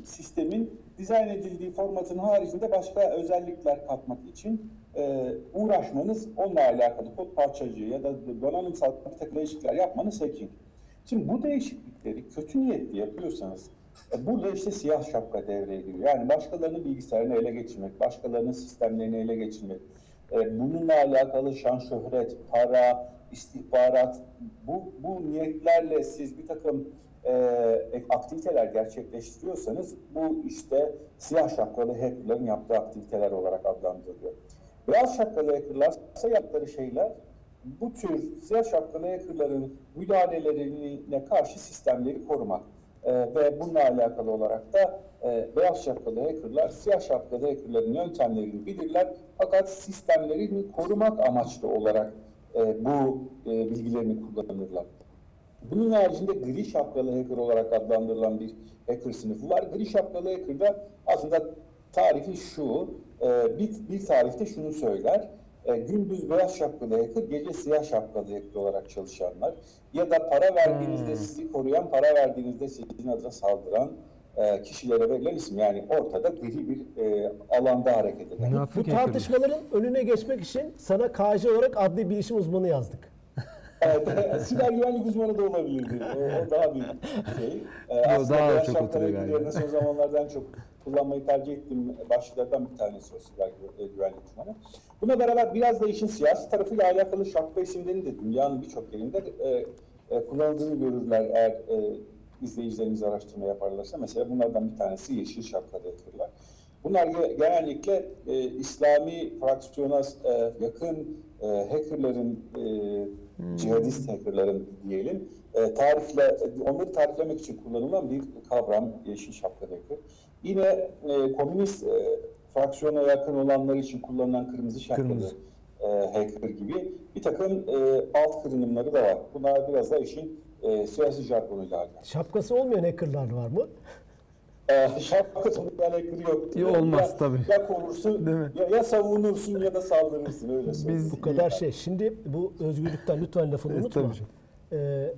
sistemin dizayn edildiği formatın haricinde başka özellikler katmak için e, uğraşmanız, onunla alakalı kod parçacığı ya da donanımsal bir takım değişiklikler yapmanız hacking. Şimdi bu değişiklikleri kötü niyetli yapıyorsanız e, burada işte siyah şapka devreye giriyor. Yani başkalarının bilgisayarını ele geçirmek, başkalarının sistemlerini ele geçirmek, e, bununla alakalı şan şöhret, para, istihbarat, bu, bu niyetlerle siz bir takım e, aktiviteler gerçekleştiriyorsanız bu işte siyah şapkalı hackerların yaptığı aktiviteler olarak adlandırılıyor. Beyaz şapkalı hackerlar ise yaptıkları şeyler bu tür siyah şapkalı hackerların müdahalelerine karşı sistemleri korumak. Ee, ve bununla alakalı olarak da e, beyaz şapkalı hackerlar siyah şapkalı hackerların yöntemlerini bilirler fakat sistemlerini korumak amaçlı olarak e, bu e, bilgilerini kullanırlar. Bunun haricinde gri şapkalı hacker olarak adlandırılan bir hacker sınıfı var. Gri şapkalı hacker'da aslında tarifi şu, e, bir, bir tarifte şunu söyler. E, gündüz beyaz şapkalı hacker, gece siyah şapkalı hacker olarak çalışanlar. Ya da para verdiğinizde Hmm. sizi koruyan, para verdiğinizde sizin adına saldıran e, kişilere verilen isim. Yani ortada gri bir e, alanda hareket eden. Bu hacker. tartışmaların önüne geçmek için sana KJ olarak adli bilişim uzmanı yazdık. Evet, siber güvenlik uzmanı da olabilirdi. O, o daha bir şey. Ee, aslında daha çok oturuyor galiba. son zamanlardan çok kullanmayı tercih ettiğim başlıklardan bir tanesi o siber e, güvenlik uzmanı. Buna beraber biraz da işin siyasi tarafıyla alakalı şapka isimlerinin de dünyanın birçok yerinde e, e, kullanıldığını görürler eğer e, izleyicilerimiz araştırma yaparlarsa. Mesela bunlardan bir tanesi yeşil şapkalı hackerlar. Bunlar ge- genellikle e, İslami fraksiyona e, yakın e, hackerların, e, cihadist hackerların diyelim, e, tarifle, onları tariflemek için kullanılan bir kavram yeşil şapka hacker. Yine e, komünist e, fraksiyona yakın olanlar için kullanılan kırmızı şapkalı Kırmızı. e, hacker gibi bir takım e, alt kırınımları da var. Bunlar biraz da işin e, siyasi jargonuyla alakalı. Şapkası olmayan hackerlar var mı? E, şapka tanıyan hacker yok. Ya olmaz ya, tabii. Ya korursun, Değil mi? ya, ya savunursun ya da saldırırsın öyle. Biz- Bu kadar şey. Şimdi bu özgürlükten lütfen lafını unutma. Ee,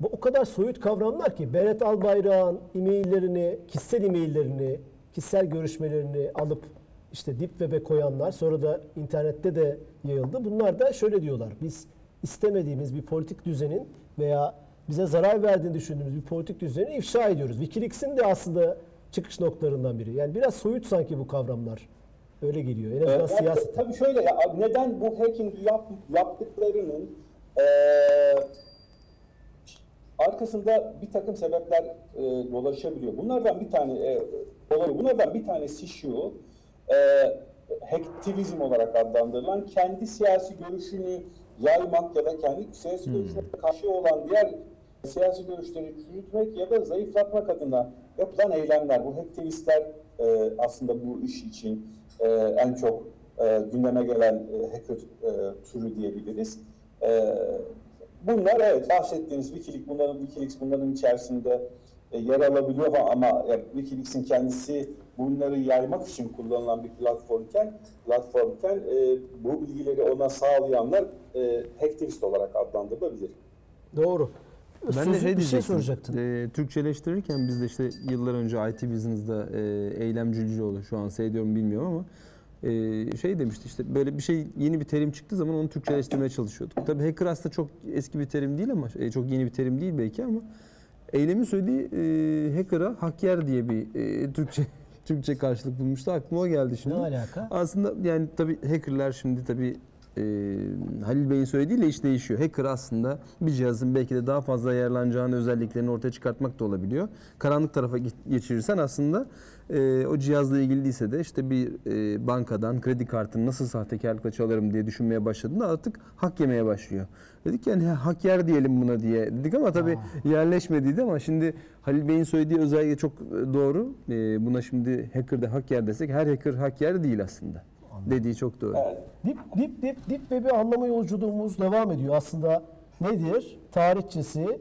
bu o kadar soyut kavramlar ki Berat Albayrak'ın e-maillerini, kişisel e-maillerini, kişisel görüşmelerini alıp işte deep web'e koyanlar sonra da internette de yayıldı. Bunlar da şöyle diyorlar. Biz istemediğimiz bir politik düzenin veya bize zarar verdiğini düşündüğümüz bir politik düzeni ifşa ediyoruz. Wikileaks'in de aslında çıkış noktalarından biri. Yani biraz soyut sanki bu kavramlar. Öyle geliyor. En azından Evet, siyaset. Tabii şöyle ya neden bu hacking yap, yaptıklarının eee, arkasında bir takım sebepler eee, dolaşabiliyor. Bunlardan bir tane eee, olabilir. Bunlardan bir tanesi şu. eee hacktivizm olarak adlandırılan kendi siyasi görüşünü yaymak ya da kendi siyasi görüşüne karşı olan diğer siyasi görüşleri çürütmek ya da zayıflatmak adına yapılan eylemler. Bu hacktivistler eee, aslında bu iş için eee, en çok eee, gündeme gelen eee, hacker eee, türü diyebiliriz. Eee, bunlar evet bahsettiğiniz Wikileaks bunların Wikileaks bunların içerisinde e, yer alabiliyor ama e, Wikileaks'in kendisi bunları yaymak için kullanılan bir platformken platformken e, bu bilgileri ona sağlayanlar e, hacktivist olarak adlandırılabilir. Doğru. Ben de Sözü- şey bir şey soracaktın. E, Türkçeleştirirken biz de işte yıllar önce IT Business'da e, Eylem Cülcüoğlu şu an seyrediyorum bilmiyorum ama e, şey demişti işte böyle bir şey yeni bir terim çıktığı zaman onu Türkçeleştirmeye çalışıyorduk. Tabii hacker aslında çok eski bir terim değil ama e, çok yeni bir terim değil belki ama Eylem'in söylediği e, hacker'a hacker diye bir e, Türkçe Türkçe karşılık bulmuştu. Aklıma o geldi Ne şimdi. alaka? Aslında yani tabii hackerlar şimdi tabii e, Halil Bey'in söylediğiyle iş değişiyor. Hacker aslında bir cihazın belki de daha fazla ayarlanacağını özelliklerini ortaya çıkartmak da olabiliyor. Karanlık tarafa ge- geçirirsen aslında e, o cihazla ilgili değilse de işte bir e, bankadan kredi kartını nasıl sahtekarlıkla çalarım diye düşünmeye başladığında artık hak yemeye başlıyor. Dedik yani "Ha, hak yer diyelim buna diye dedik ama tabii yerleşmediydi ama şimdi Halil Bey'in söylediği özellikle çok e, doğru. E, buna şimdi hacker de hak yer desek her hacker hak yer değil aslında. Dediği çok doğru. Evet. Dip dip dip dip ve bir anlama yolculuğumuz devam ediyor. Aslında nedir? Tarihçesi,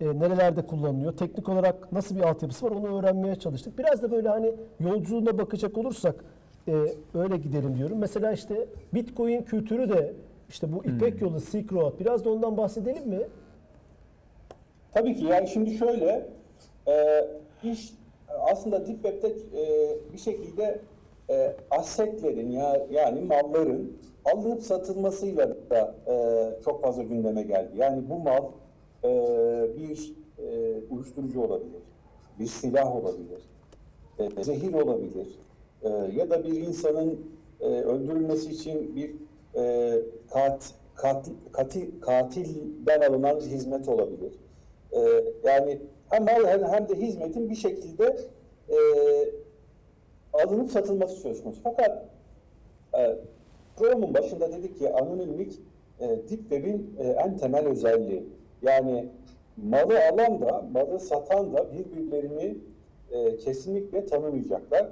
e, nerelerde kullanılıyor, teknik olarak nasıl bir altyapısı var onu öğrenmeye çalıştık. Biraz da böyle hani yolculuğuna bakacak olursak e, öyle gidelim diyorum. Mesela işte Bitcoin kültürü de işte bu İpek yolu, Silk Road biraz da ondan bahsedelim mi? Tabii ki yani şimdi şöyle e, iş aslında Deep Web'de e, bir şekilde e, asetlerin ya yani malların alınıp satılmasıyla da e, çok fazla gündeme geldi. Yani bu mal e, bir e, uyuşturucu olabilir, bir silah olabilir, e, zehir olabilir e, ya da bir insanın e, öldürülmesi için bir e, kat, kat, kati- katilden alınan hizmet olabilir. E, yani hem mal hem de hizmetin bir şekilde e, alınıp satılması söz konusu. Fakat e, programın başında dedik ki anonimlik e, Deep Web'in e, en temel özelliği. Yani malı alan da malı satan da birbirlerini e, kesinlikle tanımayacaklar.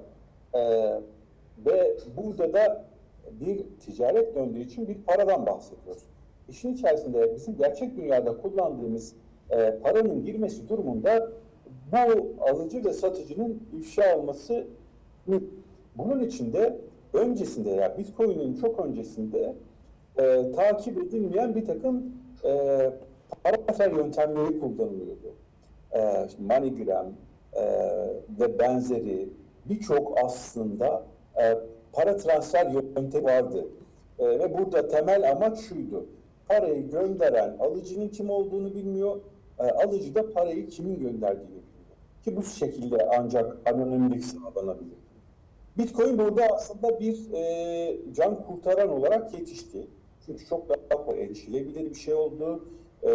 E, ve burada da bir ticaret döndüğü için bir paradan bahsediyoruz. İşin içerisinde bizim gerçek dünyada kullandığımız e, paranın girmesi durumunda bu alıcı ve satıcının ifşa olması bunun içinde öncesinde ya yani Bitcoin'in çok öncesinde e, takip edilmeyen bir takım e, para transfer yöntemleri kullanılıyordu. E, MoneyGram e, ve benzeri birçok aslında e, para transfer yöntemi vardı. E, ve burada temel amaç şuydu. Parayı gönderen alıcının kim olduğunu bilmiyor, e, alıcı da parayı kimin gönderdiğini bilmiyor. Ki bu şekilde ancak anonimlik sağlanabilir. Bitcoin burada aslında bir e, can kurtaran olarak yetişti. Çünkü çok daha erişilebilir bir şey oldu e,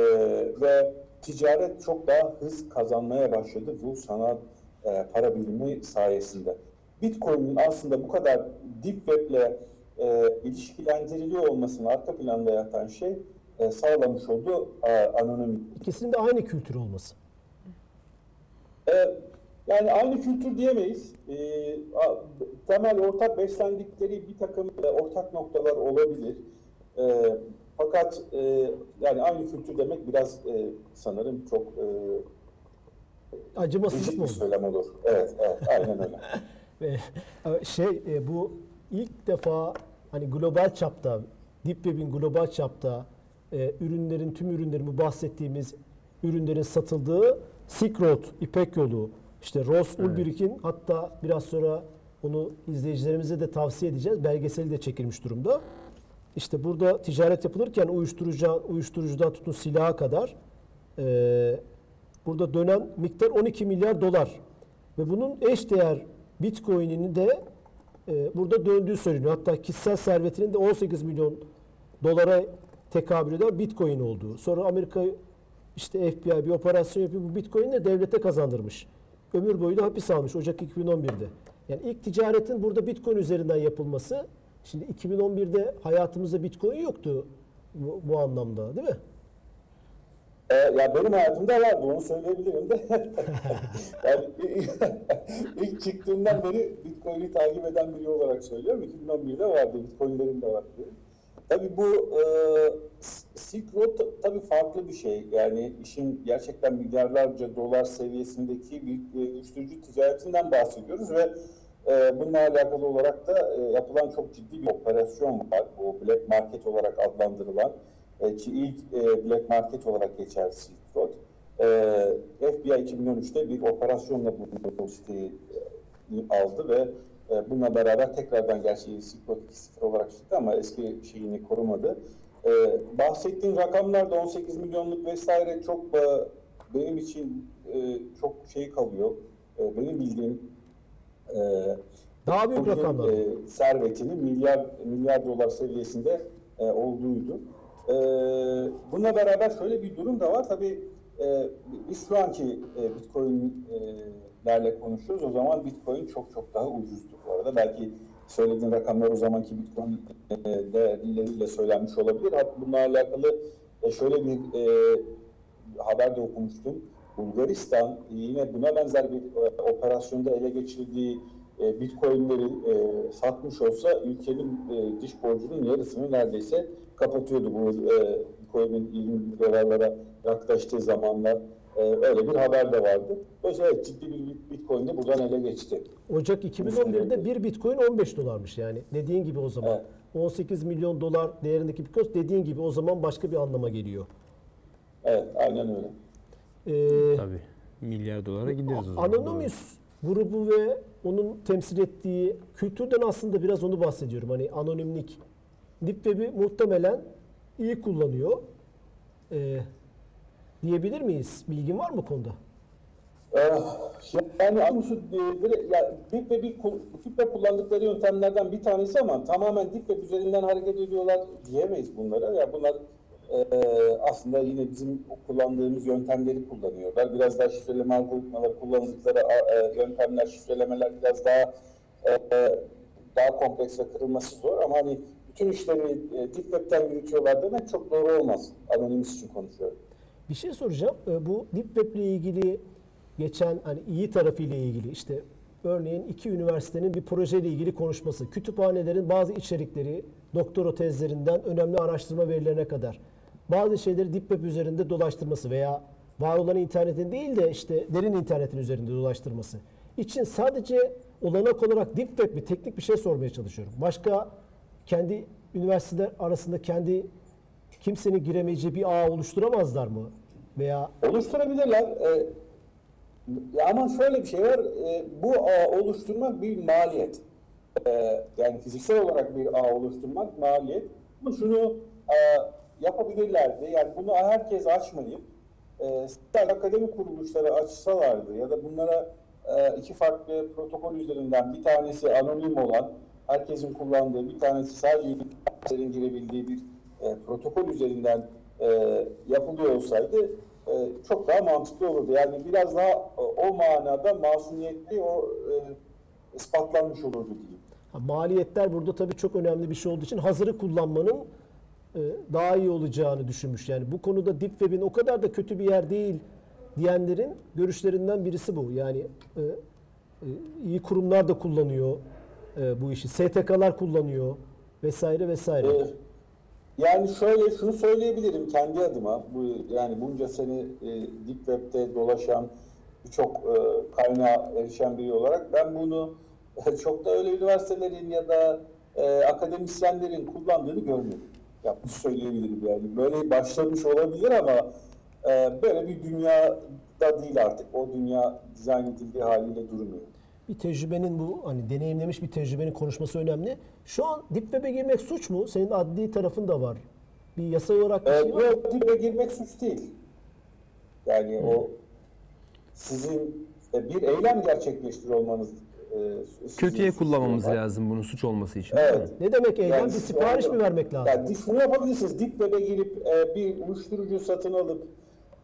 ve ticaret çok daha hız kazanmaya başladı bu sanat e, para birimi sayesinde. Bitcoin'in aslında bu kadar deep web'le e, ilişkilendiriliyor olmasının arka planda yatan şey e, sağlamış olduğu e, anonimlik. İkisinin de aynı kültür olması. E, yani aynı kültür diyemeyiz. E, temel ortak beslendikleri bir takım e, ortak noktalar olabilir. E, fakat e, yani aynı kültür demek biraz e, sanırım çok e, Acımasızlık mı söylem olur. Evet, evet, aynen öyle. Ve e, şey e, bu ilk defa hani global çapta Deep Web'in global çapta e, ürünlerin tüm ürünlerin bu bahsettiğimiz ürünlerin satıldığı Silk Road, İpek Yolu, işte Ross Ulbricht'in hatta biraz sonra onu izleyicilerimize de tavsiye edeceğiz. Belgeseli de çekilmiş durumda. İşte burada ticaret yapılırken uyuşturucu, uyuşturucudan tutun silaha kadar e, burada dönen miktar 12 milyar dolar. Ve bunun eş değer Bitcoin'inin de e, burada döndüğü söyleniyor. Hatta kişisel servetinin de 18 milyon dolara tekabül eden Bitcoin olduğu. Sonra Amerika işte FBI bir operasyon yapıyor. Bu Bitcoin'i de devlete kazandırmış. Ömür boyu da hapis almış Ocak 2011'de. Yani ilk ticaretin burada Bitcoin üzerinden yapılması. Şimdi 2011'de hayatımızda Bitcoin yoktu bu, bu anlamda değil mi? E, ya benim hayatımda vardı onu söyleyebilirim de. yani ilk çıktığından beri Bitcoin'i takip eden biri olarak söylüyorum. 2011'de vardı, Bitcoin'lerim de vardı. Tabii bu e, Silk Road tabii farklı bir şey. Yani işin gerçekten milyarlarca dolar seviyesindeki bir e, uyuşturucu ticaretinden bahsediyoruz ve e, bununla alakalı olarak da e, yapılan çok ciddi bir operasyon var. Bu Black Market olarak adlandırılan e, ki ilk e, Black Market olarak geçer Silk Road. E, FBI 2013'te bir operasyonla bu, bu siteyi aldı ve e, bununla beraber tekrardan gerçi Road 2.0 olarak çıktı ama eski şeyini korumadı. E, bahsettiğin rakamlar da 18 milyonluk vesaire çok e, benim için e, çok şey kalıyor. E, benim bildiğim e, Daha büyük rakamlar. e, servetinin milyar milyar dolar seviyesinde e, olduğuydu. E, bununla beraber şöyle bir durum da var. Tabii e, biz şu anki e, Bitcoin'lerle konuşuyoruz. O zaman Bitcoin çok çok daha ucuzdu bu arada. Belki söylediğin rakamlar o zamanki Bitcoin e, değerleriyle söylenmiş olabilir. Hatta bununla alakalı e, şöyle bir e, haber de okumuştum. Bulgaristan yine buna benzer bir e, operasyonda ele geçirdiği e, Bitcoin'leri e, satmış olsa ülkenin e, dış borcunun yarısını neredeyse kapatıyordu bu e, Bitcoin'in 20 dolarlara yaklaştığı zamanlar. E, öyle bir haber de vardı. Dolayısıyla evet, ciddi bir Bitcoin de buradan ele geçti. Ocak 2011'de bir Bitcoin 15 dolarmış yani. Dediğin gibi o zaman. Evet. 18 milyon dolar değerindeki Bitcoin dediğin gibi o zaman başka bir anlama geliyor. Evet, aynen öyle. Ee, Tabii. Milyar dolara gideriz o zaman. Anonymous grubu ve onun temsil ettiği kültürden aslında biraz onu bahsediyorum. Hani anonimlik. Deep Web'i muhtemelen iyi kullanıyor. Ee, diyebilir miyiz? Bilgin var mı konuda? Eh, Yani ya Deep Web'i kul- Deep Web kullandıkları yöntemlerden bir tanesi ama tamamen Deep Web üzerinden hareket ediyorlar diyemeyiz bunlara. Ya bunlar eh, aslında yine bizim kullandığımız yöntemleri kullanıyorlar. Biraz daha şifreleme algoritmaları kullandıkları eh, yöntemler, şifrelemeler biraz daha eh, daha kompleks ve kırılması zor ama hani bütün işleri eh, Deep Web'ten yürütüyorlar demek çok doğru olmaz. Anonymous için konuşuyorum. Bir şey soracağım. Ee, Bu Deep Web ile ilgili geçen hani iyi tarafıyla ilgili işte örneğin iki üniversitenin bir projeyle ilgili konuşması, kütüphanelerin bazı içerikleri, doktora tezlerinden önemli araştırma verilerine kadar bazı şeyleri Deep Web üzerinde dolaştırması veya var olan internetin değil de işte derin internetin üzerinde dolaştırması için sadece olanak olarak Deep Web bir teknik bir şey sormaya çalışıyorum. Başka kendi üniversiteler arasında kendi kimsenin giremeyeceği bir ağ oluşturamazlar mı? Veya Oluşturabilirler. Ya ama şöyle bir şey var. Ee, bu ağ oluşturmak bir maliyet. Ee, yani fiziksel olarak bir ağ oluşturmak maliyet. Ama şunu e, yapabilirlerdi. Yani bunu herkes açmayıp e, sadece akademik kuruluşları açsalardı ya da bunlara e, iki farklı protokol üzerinden bir tanesi anonim olan herkesin kullandığı bir tanesi sadece üniversitelerin girebildiği bir e, protokol üzerinden e, yapılıyor olsaydı e, çok daha mantıklı olurdu. Yani biraz daha e, o manada masumiyetli o e, ispatlanmış olurdu diyeyim. Ha, maliyetler burada tabii çok önemli bir şey olduğu için hazırı kullanmanın e, daha iyi olacağını düşünmüş. Yani bu konuda Deep Web'in o kadar da kötü bir yer değil diyenlerin görüşlerinden birisi bu. Yani e, e, iyi kurumlar da kullanıyor e, bu işi. STK'lar kullanıyor vesaire vesaire. Ee, Yani şöyle şunu söyleyebilirim kendi adıma. Bu yani bunca sene e, Deep Web'de dolaşan birçok e, kaynağa erişen biri olarak ben bunu çok da öyle üniversitelerin ya da e, akademisyenlerin kullandığını görmüyorum. Ya bunu söyleyebilirim yani. Böyle başlamış olabilir ama e, böyle bir dünyada değil artık. O dünya dizayn edildiği haliyle durmuyor. Bir tecrübenin bu hani deneyimlemiş bir tecrübenin konuşması önemli. Şu an Deep Web'e girmek suç mu? Senin adli tarafın da var. Bir yasa olarak bir Ee, şey var mı? yok, dibe girmek suç değil. Yani o sizin e, bir eylem gerçekleştiriyor olmanız e, Kötüye kullanmamız olarak. lazım bunu suç olması için. Evet. Ne demek eylem? Yani bir sipariş mi vermek lazım? Yani şunu yapabilirsiniz. Deep Web'e girip e, bir uyuşturucu satın alıp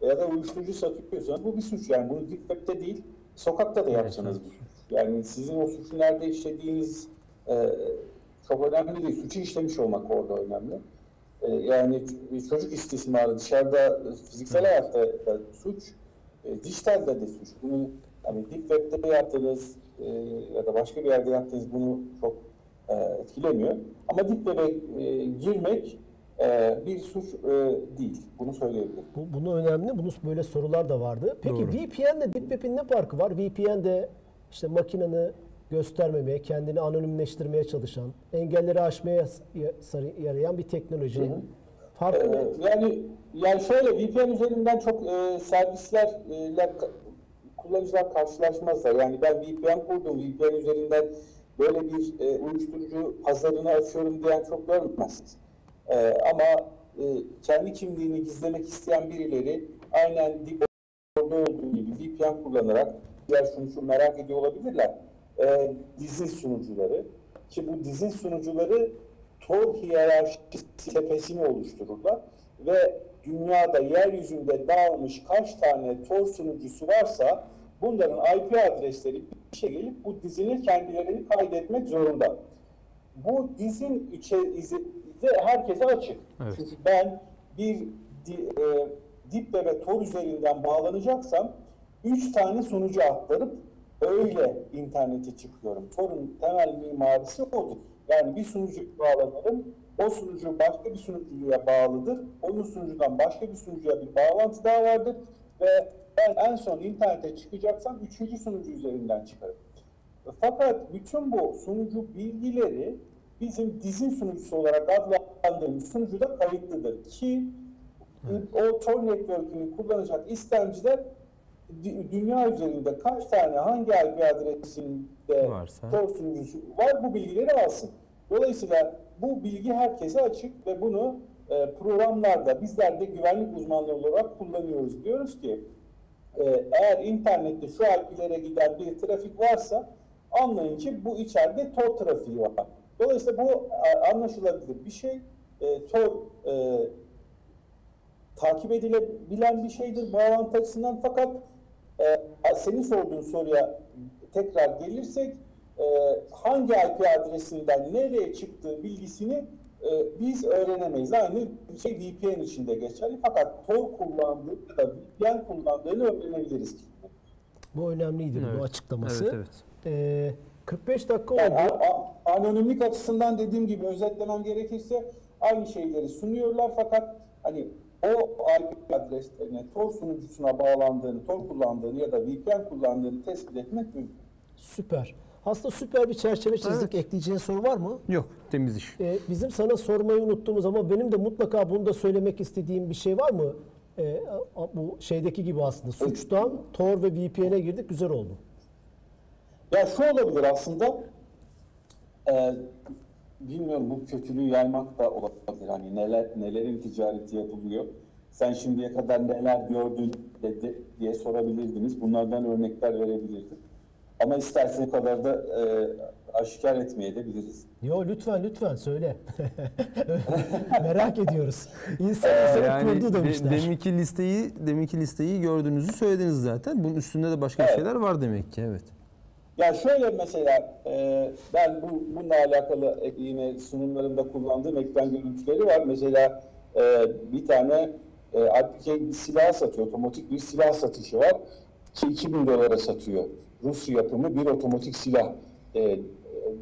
ya da uyuşturucu satıyorsanız bu bir suç. Yani bunu Deep Web'de değil, sokakta da yapsanız bir suç. Yani sizin o suçu nerede işlediğiniz e, çok önemli değil. Suçu işlemiş olmak orada önemli. E, yani çocuk istismarı dışarıda fiziksel hayatta da suç, e, dijitalde de suç. Bunu hani Deep Web'de yaptığınız e, ya da başka bir yerde yaptığınız bunu çok e, etkilemiyor. Ama Deep Web'e e, girmek e, bir suç e, değil. Bunu söyleyebilirim. Bu, bunu önemli. Bunun böyle sorular da vardı. Peki Doğru. VPN ile Deep Web'in ne farkı var? VPN de işte makineni göstermemeye, kendini anonimleştirmeye çalışan, engelleri aşmaya yarayan bir teknoloji. Farkı ne? Ee, yani yani şöyle VPN üzerinden çok e, servislerle ka- kullanıcılar karşılaşmazlar. Yani ben VPN kurdum, VPN üzerinden böyle bir e, uyuşturucu pazarını açıyorum diyen çok görmezsiniz. E, ama e, kendi kimliğini gizlemek isteyen birileri aynen orada olduğu gibi VPN kullanarak diğer sunucu merak ediyor olabilirler. Ee, dizi sunucuları ki bu dizi sunucuları Tor hiyerarşisi tepesini oluştururlar ve dünyada yeryüzünde dağılmış kaç tane Tor sunucusu varsa bunların IP adresleri bir şey gelip bu dizinin kendilerini kaydetmek zorunda. Bu dizin içe, izi, de herkese açık. Evet. Çünkü ben bir di, e, Deep Web'e Tor üzerinden bağlanacaksam üç tane sunucu aktarıp öyle internete çıkıyorum. Tor'un temel mimarisi odur. Yani bir sunucu bağlanırım, o sunucu başka bir sunucuya bağlıdır. Onun sunucudan başka bir sunucuya bir bağlantı daha vardır ve ben en son internete çıkacaksam üçüncü sunucu üzerinden çıkarım. Fakat bütün bu sunucu bilgileri bizim dizin sunucusu olarak adlandırdığımız sunucuda kayıtlıdır ki o Tor Network'ünü kullanacak istemciler dünya üzerinde kaç tane hangi IP adresinde Varsa. Tor sunucusu var bu bilgileri alsın. Dolayısıyla bu bilgi herkese açık ve bunu e, programlarda bizler de güvenlik uzmanlığı olarak kullanıyoruz. Diyoruz ki e, eğer internette şu IP'lere giden bir trafik varsa anlayın ki bu içeride Tor trafiği var. Dolayısıyla bu e, anlaşılabilir bir şey. E, Tor e, takip edilebilen bir şeydir bağlantı açısından fakat e, senin sorduğun soruya tekrar gelirsek e, hangi IP adresinden nereye çıktığı bilgisini e, biz öğrenemeyiz. Aynı şey VPN için de geçerli fakat Tor kullandığı ya da VPN kullandığını öğrenebiliriz. Bu önemliydi Evet. bu açıklaması. Evet, evet. Ee, 45 dakika Yani oldu. a- a- anonimlik açısından dediğim gibi özetlemem gerekirse aynı şeyleri sunuyorlar fakat hani o IP adreslerine Tor sunucusuna bağlandığını, Tor kullandığını ya da VPN kullandığını tespit etmek mümkün. Süper. Aslında süper bir çerçeve çizdik. Evet. Ekleyeceğin soru var mı? Yok temiz iş. Ee, bizim sana sormayı unuttuğumuz ama benim de mutlaka bunu da söylemek istediğim bir şey var mı? Ee, bu şeydeki gibi aslında suçtan Tor ve VPN'e girdik güzel oldu. Ya şu olabilir aslında, e, bilmiyorum bu kötülüğü yaymak da olabilir. Hani neler nelerin ticareti yapılıyor. Sen şimdiye kadar neler gördün dedi diye sorabilirdiniz. Bunlardan örnekler verebilirdim. Ama isterseniz o kadar da e, aşikar etmeye de biliriz. Yo lütfen lütfen söyle. Merak ediyoruz. İnsan Ee, insanı Yani kurdu de, demişler. deminki listeyi deminki listeyi gördüğünüzü söylediniz zaten. Bunun üstünde de başka Evet. şeyler var demek ki evet. Ya şöyle mesela e, ben bu bununla alakalı yine sunumlarımda kullandığım ekran görüntüleri var. Mesela e, bir tane e, silah satıyor, otomatik bir silah satışı var ki 2000 dolara satıyor. Rus yapımı bir otomatik silah e,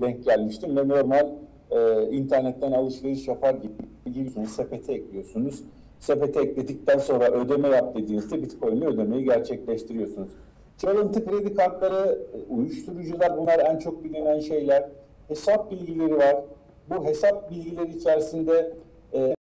denk gelmiştim ve normal e, internetten alışveriş yapar gibi giriyorsunuz, sepete ekliyorsunuz. Sepete ekledikten sonra ödeme yap dediğinizde Bitcoin ile ödemeyi gerçekleştiriyorsunuz. Çalıntı kredi kartları, uyuşturucular bunlar en çok bilinen şeyler. Hesap bilgileri var. Bu hesap bilgileri içerisinde e,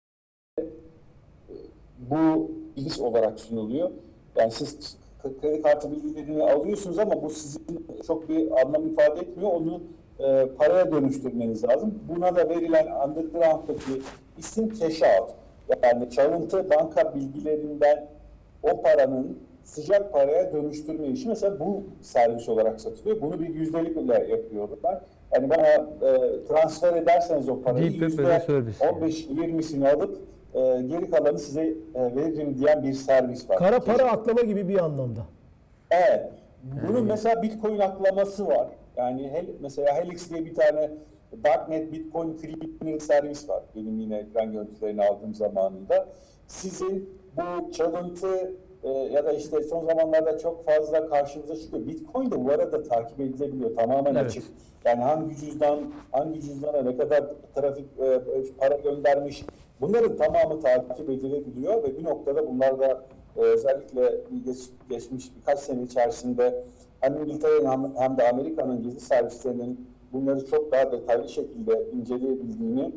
bu ilgis olarak sunuluyor. Yani siz kredi kartı bilgilerini alıyorsunuz ama bu sizin çok bir anlam ifade etmiyor. Onu e, paraya dönüştürmeniz lazım. Buna da verilen underground'daki isim cash out. Yani çalıntı banka bilgilerinden o paranın sıcak paraya dönüştürme işi mesela bu servis olarak satılıyor. Bunu bir yüzdelikle yapıyorlar. Yani bana e, transfer ederseniz o parayı yüzde 15-20'sini alıp e, geri kalanı size e, veririm diyen bir servis var. Kara para aklama gibi bir anlamda. Evet. Bunun hmm. mesela Bitcoin aklaması var. Yani hel, mesela Helix diye bir tane Darknet Bitcoin Clearing servis var. Benim yine ekran görüntülerini aldığım zamanında. Sizin bu çalıntı e, ya da işte son zamanlarda çok fazla karşımıza çıkıyor. Bitcoin de bu arada takip edilebiliyor. Tamamen evet. açık. Yani hangi cüzdan, hangi cüzdana ne kadar trafik e, para göndermiş bunların tamamı takip edilebiliyor ve bir noktada bunlar da e, özellikle geç, geçmiş birkaç sene içerisinde hem İngiltere'nin hem de Amerika'nın gizli servislerinin bunları çok daha detaylı şekilde inceleyebildiğini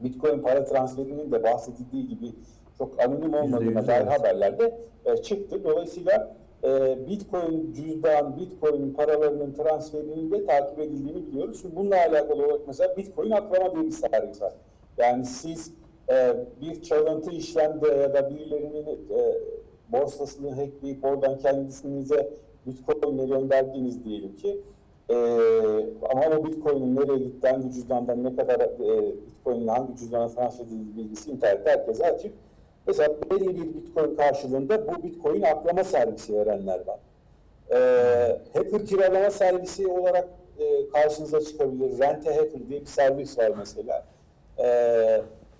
Bitcoin para transferinin de bahsedildiği gibi çok anonim olmadığına dair haberlerde e, çıktı. Dolayısıyla e, Bitcoin cüzdan, Bitcoin paralarının transferinin de takip edildiğini biliyoruz. Şimdi bununla alakalı olarak mesela Bitcoin aklama diye bir servis var. Yani siz e, bir çalıntı işlemde ya da birilerinin e, borsasını hackleyip oradan kendisinize Bitcoin'e gönderdiğiniz diyelim ki e, ama o Bitcoin'in nereye gitti, hangi cüzdandan ne kadar e, Bitcoin'in hangi cüzdana transfer edildiği bilgisi internette herkese açık. Mesela belli bir Bitcoin karşılığında bu Bitcoin aklama servisi verenler var. E, hacker kiralama servisi olarak e, karşınıza çıkabilir. Rente Hacker diye bir servis var mesela. E,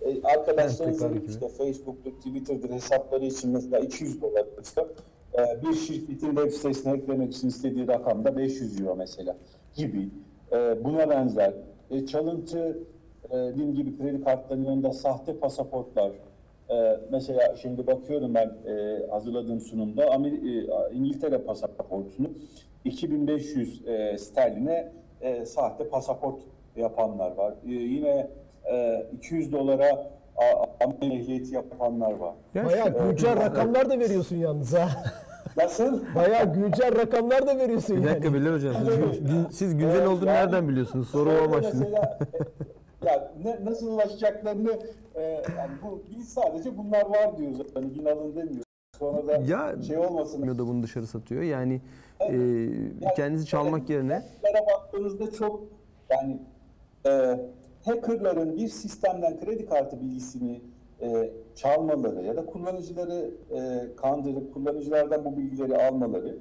e, arkadaşlarınızın işte Facebook'tur, Twitter'dır hesapları için mesela 200 dolar işte e, bir şirketin web sitesine eklemek için istediği rakam da 500 euro mesela gibi. E, buna benzer. E, çalıntı e, dediğim gibi kredi kartlarının yanında sahte pasaportlar, ee, mesela şimdi bakıyorum ben e, hazırladığım sunumda Amer e, İngiltere pasaportunu 2500 e, sterline e, sahte pasaport yapanlar var. E, yine e, 200 dolara Amerika ehliyeti yapanlar var. Bayağı e, güncel rakamlar da veriyorsun yalnız ha. Nasıl? Bayağı güncel rakamlar da veriyorsun Bir dakika yani. Bilal Hocam. Siz, siz güncel evet, olduğunu yani, nereden biliyorsunuz? Soru o amaçlı. Ya ne, nasıl ulaşacaklarını e, yani bu biz sadece bunlar var diyoruz. Hani gün alın demiyoruz. Sonra da ya, şey olmasın. Ya da bunu dışarı satıyor. Yani, evet. e, yani kendinizi çalmak yani, yerine. baktığınızda çok yani e, hackerların bir sistemden kredi kartı bilgisini e, çalmaları ya da kullanıcıları e, kandırıp kullanıcılardan bu bilgileri almaları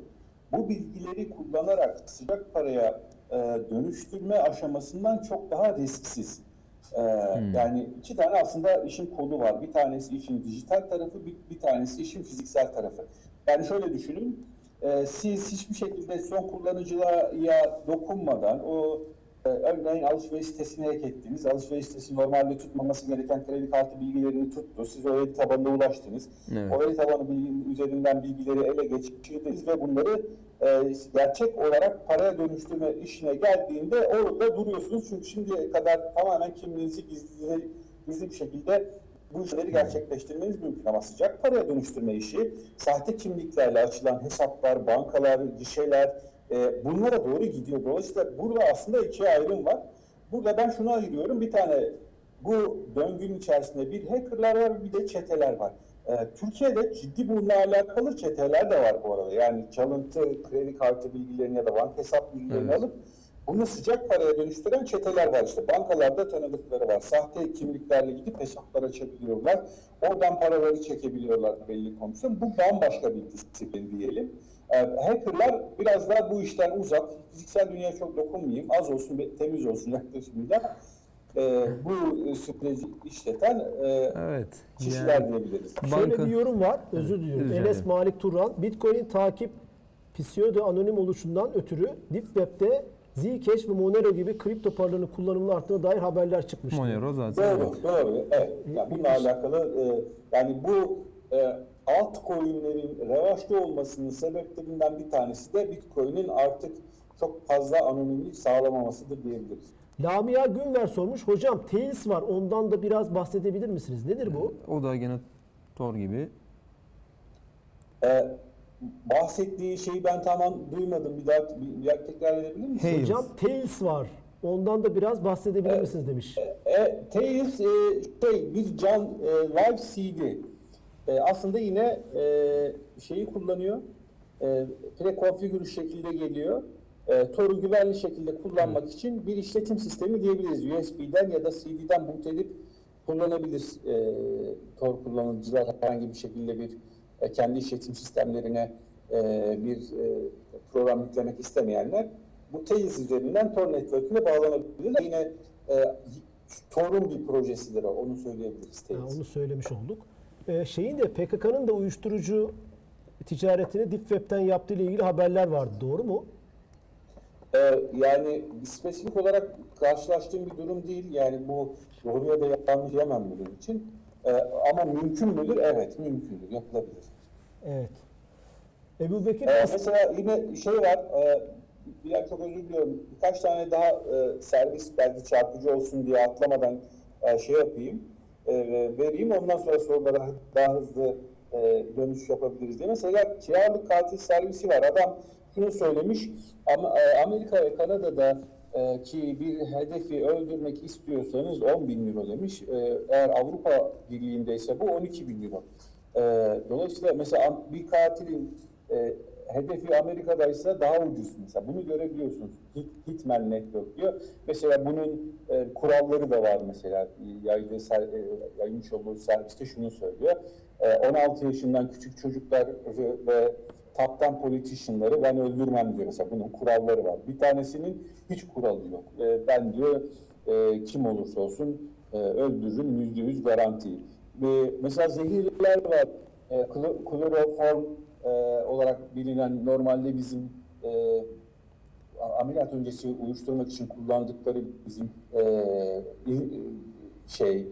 bu bilgileri kullanarak sıcak paraya e, dönüştürme aşamasından çok daha risksiz. Ee, hmm. Yani iki tane aslında işin kolu var. Bir tanesi işin dijital tarafı, bir, bir tanesi işin fiziksel tarafı. Yani şöyle düşünün, e, siz hiçbir şekilde son kullanıcıya dokunmadan o e, örneğin alışveriş sitesini hack ettiniz. Alışveriş sitesi normalde tutmaması gereken kredi kartı bilgilerini tuttu. Siz o veri tabanına ulaştınız. Evet. O veri tabanı bilginin üzerinden bilgileri ele geçirdiniz ve bunları e, gerçek olarak paraya dönüştürme işine geldiğinde orada duruyorsunuz. Çünkü şimdiye kadar tamamen kimliğinizi gizli, gizli bir şekilde bu işleri gerçekleştirmeniz mümkün ama sıcak paraya dönüştürme işi sahte kimliklerle açılan hesaplar, bankalar, gişeler e, bunlara doğru gidiyor. Dolayısıyla burada aslında iki ayrım var. Burada ben şunu ayırıyorum. Bir tane bu döngünün içerisinde bir hackerlar var bir de çeteler var. Ee, Türkiye'de ciddi bununla alakalı çeteler de var bu arada. Yani çalıntı kredi kartı bilgilerini ya da banka hesap bilgilerini evet. alıp bunu sıcak paraya dönüştüren çeteler var işte. Bankalarda tanıdıkları var. Sahte kimliklerle gidip hesaplar açabiliyorlar. Oradan paraları çekebiliyorlar belli komisyon. Bu bambaşka bir disiplin diyelim. E, hackerlar biraz daha bu işten uzak. Fiziksel dünyaya çok dokunmayayım. Az olsun, temiz olsun yaklaşımıyla. E, bu süreci işleten e, Evet. kişiler Yani diyebiliriz. Şöyle Banka- bir yorum var. Özür diliyorum. rica Enes. Malik Turan. Bitcoin'in takip pseudo anonim oluşundan ötürü Deep Web'de Zcash ve Monero gibi kripto paralarının kullanımını arttığına dair haberler çıkmıştı. Monero zaten. Doğru, doğru. Evet. Yani bununla alakalı e, yani bu e, altcoin'lerin revaçta olmasının sebeplerinden bir tanesi de Bitcoin'in artık çok fazla anonimlik sağlamamasıdır diyebiliriz. Lamia Günver sormuş. Hocam Tails var. Ondan da biraz bahsedebilir misiniz? Nedir bu? O da gene Tor gibi. E, bahsettiği şeyi ben tamam duymadım. Bir daha bir, bir daha tekrar edebilir misin? Tails. Hocam Tails var. Ondan da biraz bahsedebilir misiniz demiş. E, Tails e, şey bir can e, live CD. E, aslında yine e, şeyi kullanıyor. E, prekonfigür şekilde geliyor. E, Tor'u güvenli şekilde kullanmak için bir işletim sistemi diyebiliriz. USB'den ya da CD'den boot edip kullanabilir e, Tor kullanıcılar herhangi bir şekilde bir e, kendi işletim sistemlerine e, bir e, program yüklemek istemeyenler bu Tails üzerinden Tor network'üne bağlanabilirler. Yine e, Tor'un bir projesidir o, onu söyleyebiliriz Ha, Tails. onu söylemiş olduk. Ee, şeyin de PKK'nın da uyuşturucu ticaretini Deep Web'ten yaptığı ile ilgili haberler vardı. Doğru mu? Ee, yani spesifik olarak karşılaştığım bir durum değil. Yani bu doğru ya da yanlış diyemem bunun için. Ee, ama mümkün müdür? Evet, mümkündür. Yapılabilir. Evet. Ebu Bekir Ee, mesela yine şey var, e, bir yer çok özür diliyorum. Birkaç tane daha e, servis belki çarpıcı olsun diye atlamadan e, şey yapayım, e, vereyim. Ondan sonra sorulara daha hızlı e, dönüş yapabiliriz diye. Mesela kiralık katil servisi var. Adam şunu söylemiş, e, Amerika ve Kanada'da e, ki bir hedefi öldürmek istiyorsanız 10 bin euro demiş. E, eğer Avrupa Birliği'ndeyse bu 12 bin euro. Dolayısıyla mesela bir katilin hedefi Amerika'daysa daha ucuz mesela. Bunu görebiliyorsunuz. Hit, Hitman Network diyor. Mesela bunun e, kuralları da var mesela. Yaydığı, e, yaymış olduğu serviste şunu söylüyor. E, 16 yaşından küçük çocuklar ve taptan politicianları ben öldürmem diyor mesela. Bunun kuralları var. Bir tanesinin hiç kuralı yok. E, ben diyor e, kim olursa olsun e, öldürürüm yüzde yüz garanti. E, mesela zehirler var. E, klo- kloroform e, olarak bilinen normalde bizim e, ameliyat öncesi uyuşturmak için kullandıkları bizim e, il- şey e,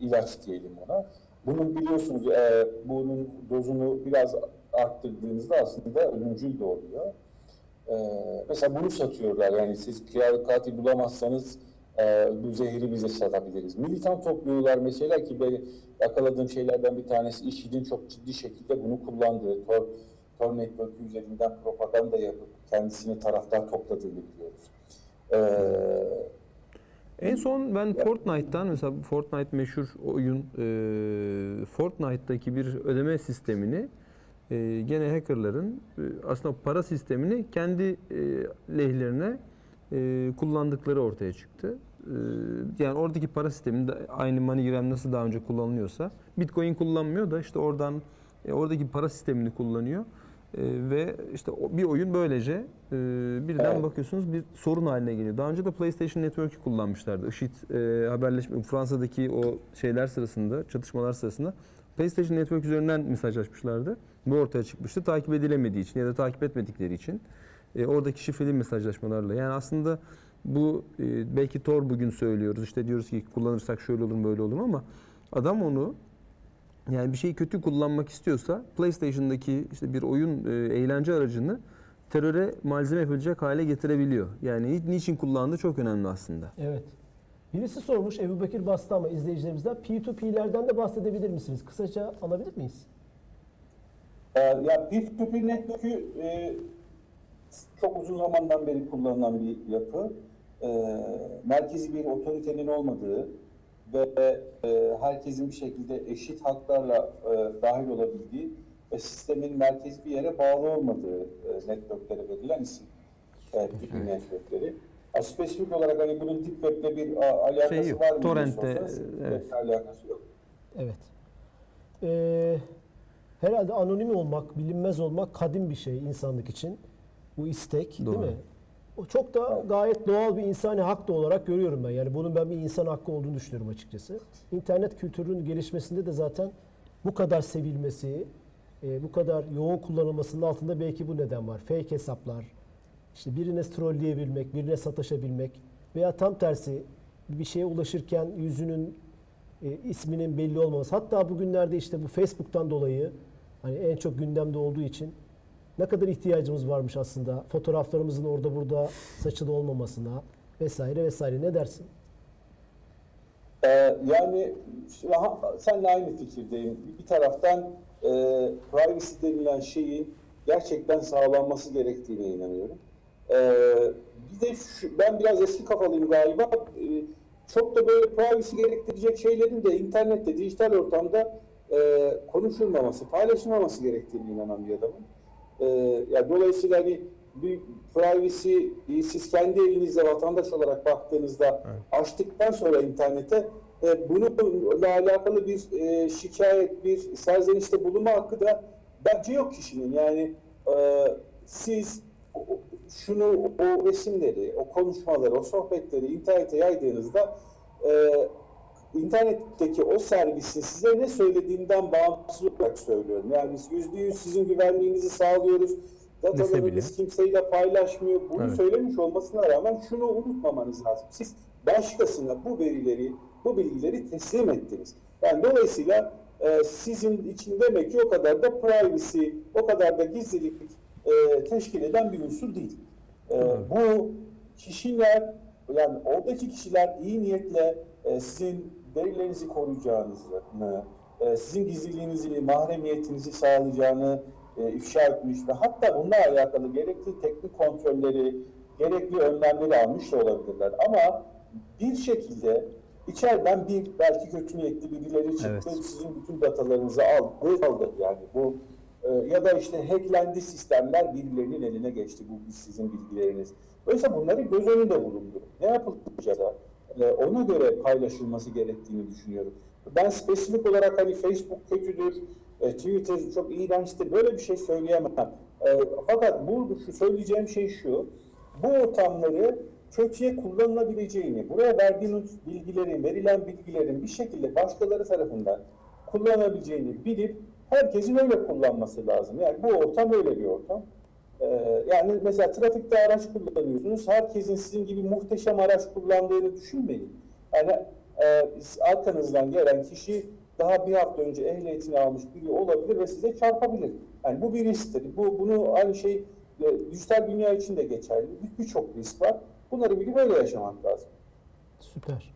ilaç diyelim ona. Bunun biliyorsunuz e, bunun dozunu biraz arttırdığınızda aslında ölümcül de oluyor. E, mesela bunu satıyorlar yani siz kiralık katil bulamazsanız e, bu zehri bize satabiliriz. Militan topluyorlar mesela ki benim yakaladığım şeylerden bir tanesi IŞİD'in çok ciddi şekilde bunu kullandığı Tor, Tor Network üzerinden propaganda yapıp kendisini taraftar topladığını biliyoruz. E, En son ben Fortnite'tan mesela Fortnite meşhur oyun e, Fortnite'daki bir ödeme sistemini e, gene hackerların e, aslında para sistemini kendi e, lehlerine e, kullandıkları ortaya çıktı. E, yani oradaki para sisteminde aynı MoneyGram nasıl daha önce kullanılıyorsa Bitcoin kullanmıyor da işte oradan e, oradaki para sistemini kullanıyor. E, ve işte bir oyun böylece e, birden Evet. bakıyorsunuz bir sorun haline geliyor. Daha önce de PlayStation Network'ü kullanmışlardı. IŞİD e, haberleşme Fransa'daki o şeyler sırasında, çatışmalar sırasında PlayStation Network üzerinden mesajlaşmışlardı. Bu ortaya çıkmıştı. Takip edilemediği için ya da takip etmedikleri için e, oradaki şifreli mesajlaşmalarla. Yani aslında bu e, belki Tor bugün söylüyoruz. İşte diyoruz ki kullanırsak şöyle olur böyle olur ama adam onu yani bir şeyi kötü kullanmak istiyorsa PlayStation'daki işte bir oyun e, eğlence aracını teröre malzeme yapılacak hale getirebiliyor. Yani ni- niçin kullandığı çok önemli aslında. Evet. Birisi sormuş Ebu Bekir bastı ama izleyicilerimizden P2P'lerden de bahsedebilir misiniz? Kısaca alabilir miyiz? Ee, ya P2P network'ü e, çok uzun zamandan beri kullanılan bir yapı. E, merkezi bir otoritenin olmadığı ve e, herkesin bir şekilde eşit haklarla e, dahil olabildiği ve sistemin merkezi bir yere bağlı olmadığı e, networklere verilen isim. E, P2P networkleri. Ha, spesifik olarak hani bunun Deep Web'le bir a, alakası Şey yok, var mı? torrent'te, sorsanız, evet. Alakası yok. Evet. Ee, herhalde anonim olmak, bilinmez olmak kadim bir şey insanlık için. Bu istek Doğru. değil mi? O çok da gayet doğal bir insani hak da olarak görüyorum ben. Yani bunun ben bir insan hakkı olduğunu düşünüyorum açıkçası. İnternet kültürünün gelişmesinde de zaten bu kadar sevilmesi, e, bu kadar yoğun kullanılmasının altında belki bu neden var. Fake hesaplar, işte birine trolleyebilmek, birine sataşabilmek veya tam tersi bir şeye ulaşırken yüzünün e, isminin belli olmaması. Hatta bugünlerde işte bu Facebook'tan dolayı hani en çok gündemde olduğu için ne kadar ihtiyacımız varmış aslında fotoğraflarımızın orada burada saçılı olmamasına vesaire vesaire ne dersin? Ee, yani senle aynı fikirdeyim. Bir taraftan e, privacy denilen şeyin gerçekten sağlanması gerektiğine inanıyorum. Ee, bir de şu, ben biraz eski kafalıyım galiba. Ee, çok da böyle privacy gerektirecek şeylerin de internette, dijital ortamda e, konuşulmaması, paylaşılmaması gerektiğine inanan bir adamım. Ee, ya dolayısıyla hani bir privacy e, siz kendi elinizle vatandaş olarak baktığınızda açtıktan sonra internete e, bununla alakalı bir e, şikayet, bir serzenişte bulunma hakkı da bence yok kişinin. Yani e, siz şunu, o resimleri, o konuşmaları, o sohbetleri internete yaydığınızda e, internetteki o servisin size ne söylediğinden bağımsız olarak söylüyorum. Yani biz yüzde yüz sizin güvenliğinizi sağlıyoruz. Datalarınız kimseyle paylaşmıyor. Bunu Evet. söylemiş olmasına rağmen şunu unutmamanız lazım. Siz başkasına bu verileri, bu bilgileri teslim ettiniz. Yani dolayısıyla e, sizin için demek ki o kadar da privacy, o kadar da gizlilik e, teşkil eden bir unsur değil. E, bu kişiler, yani oradaki kişiler iyi niyetle e, sizin verilerinizi koruyacağınızı, e, sizin gizliliğinizi, mahremiyetinizi sağlayacağını e, ifşa etmiş ve hatta bununla alakalı gerekli teknik kontrolleri, gerekli önlemleri almış da olabilirler. Ama bir şekilde içeriden bir belki kötü niyetli birileri çıktı, Evet. sizin bütün datalarınızı aldı, aldı. Yani bu e, ya da işte hacklendi sistemler birilerinin eline geçti bu sizin bilgileriniz. Dolayısıyla bunları göz önünde bulundurun. Ne yapılacak e, ona göre paylaşılması gerektiğini düşünüyorum. Ben spesifik olarak hani Facebook kötüdür, e, Twitter çok iğrençtir böyle bir şey söyleyemem. E, fakat bu şu söyleyeceğim şey şu. Bu ortamları kötüye kullanılabileceğini, buraya verdiğiniz bilgilerin, verilen bilgilerin bir şekilde başkaları tarafından kullanabileceğini bilip herkesin öyle kullanması lazım. Yani bu ortam öyle bir ortam. Ee, yani mesela trafikte araç kullanıyorsunuz. Herkesin sizin gibi muhteşem araç kullandığını düşünmeyin. Yani e, arkanızdan gelen kişi daha bir hafta önce ehliyetini almış biri olabilir ve size çarpabilir. Yani bu bir risktir. Bu bunu aynı şey e, dijital dünya için de geçerli. Bir- Birçok risk var. Bunları bilip böyle yaşamak lazım. Süper.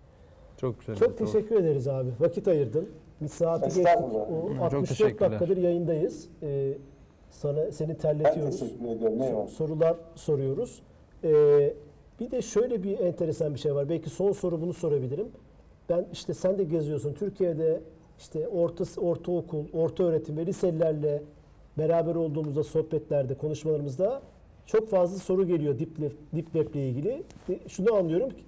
Çok güzel. Çok teşekkür ederiz abi. Vakit ayırdın. Bir saati geçtik. O Çok 64 teşekkürler. dakikadır yayındayız. Ee, sana seni Ben terletiyoruz. teşekkür ediyorum. Eyvallah. sorular soruyoruz. Ee, bir de şöyle bir enteresan bir şey var. Belki son soru bunu sorabilirim. Ben işte sen de geziyorsun. Türkiye'de işte orta ortaokul, orta öğretim ve liselilerle beraber olduğumuzda sohbetlerde, konuşmalarımızda çok fazla soru geliyor Deep, Deep Web ile ilgili. Ve Şunu anlıyorum ki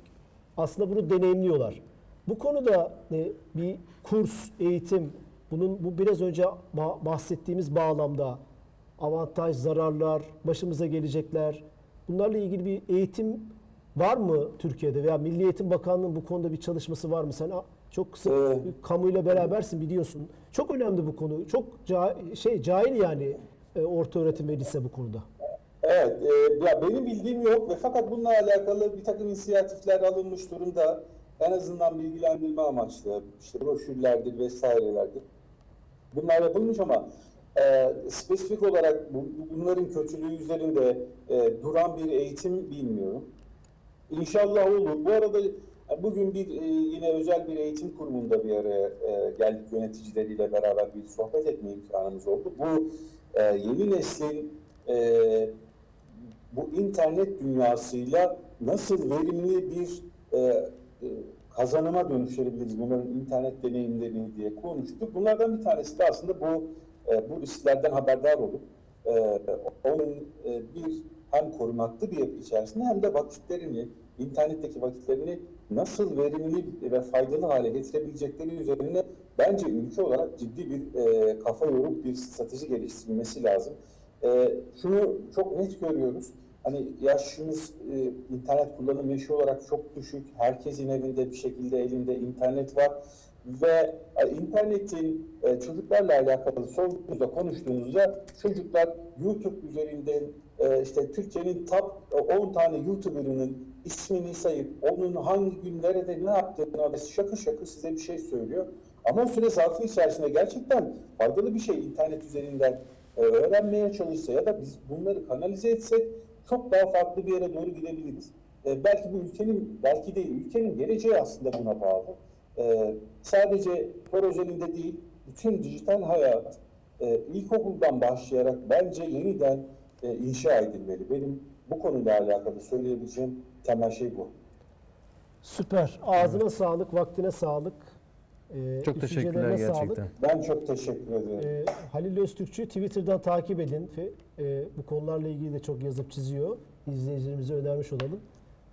aslında bunu deneyimliyorlar. Bu konuda e, bir kurs, eğitim, bunun bu biraz önce ba- bahsettiğimiz bağlamda avantaj, zararlar, başımıza gelecekler. Bunlarla ilgili bir eğitim var mı Türkiye'de veya Milli Eğitim Bakanlığı'nın bu konuda bir çalışması var mı? Sen çok kısa Ee, kamuyla berabersin biliyorsun. Çok önemli bu konu. Çok ca- şey cahil yani e, orta öğretim ve lise bu konuda. Evet, e, ya benim bildiğim yok ve fakat bununla alakalı bir takım inisiyatifler alınmış durumda. En azından bilgilendirme amaçlı, işte broşürlerdir vesairelerdir. Bunlar yapılmış ama e, spesifik olarak bu, bunların kötülüğü üzerinde e, duran bir eğitim bilmiyorum. İnşallah olur. Bu arada e, bugün bir e, yine özel bir eğitim kurumunda bir araya e, geldik yöneticileriyle beraber bir sohbet etme imkanımız oldu. Bu e, yeni neslin e, bu internet dünyasıyla nasıl verimli bir e, e, kazanıma dönüştürebiliriz bunların internet deneyimlerini diye konuştuk. Bunlardan bir tanesi de aslında bu e, bu risklerden haberdar olup e, onun e, bir hem korunaklı bir yapı içerisinde hem de vakitlerini internetteki vakitlerini nasıl verimli ve faydalı hale getirebilecekleri üzerine bence ülke olarak ciddi bir e, kafa yorup bir strateji geliştirilmesi lazım. E, şunu çok net görüyoruz. Hani yaşımız e, internet kullanım yaşı olarak çok düşük. Herkesin evinde bir şekilde elinde internet var. Ve e, internetin e, çocuklarla alakalı sorduğunuzda, konuştuğunuzda çocuklar YouTube üzerinden e, işte Türkiye'nin top 10 tane YouTuber'ının ismini sayıp onun hangi gün nerede ne yaptığını şakır şakır size bir şey söylüyor. Ama o süre zarfı içerisinde gerçekten faydalı bir şey internet üzerinden öğrenmeye çalışsa ya da biz bunları kanalize etsek çok daha farklı bir yere doğru gidebiliriz. Belki bu ülkenin, belki değil, ülkenin geleceği aslında buna bağlı. E, sadece spor özelinde değil, bütün dijital hayat e, ilkokuldan başlayarak bence yeniden e, inşa edilmeli. Benim bu konuyla alakalı söyleyebileceğim temel şey bu. Süper. Ağzına sağlık, vaktine sağlık. Ee, Çok teşekkürler gerçekten. Sağlık. Ben çok teşekkür ederim. Ee, Halil Öztürkçü Twitter'dan takip edin. Fe- e, bu konularla ilgili de çok yazıp çiziyor. İzleyicilerimize önermiş olalım.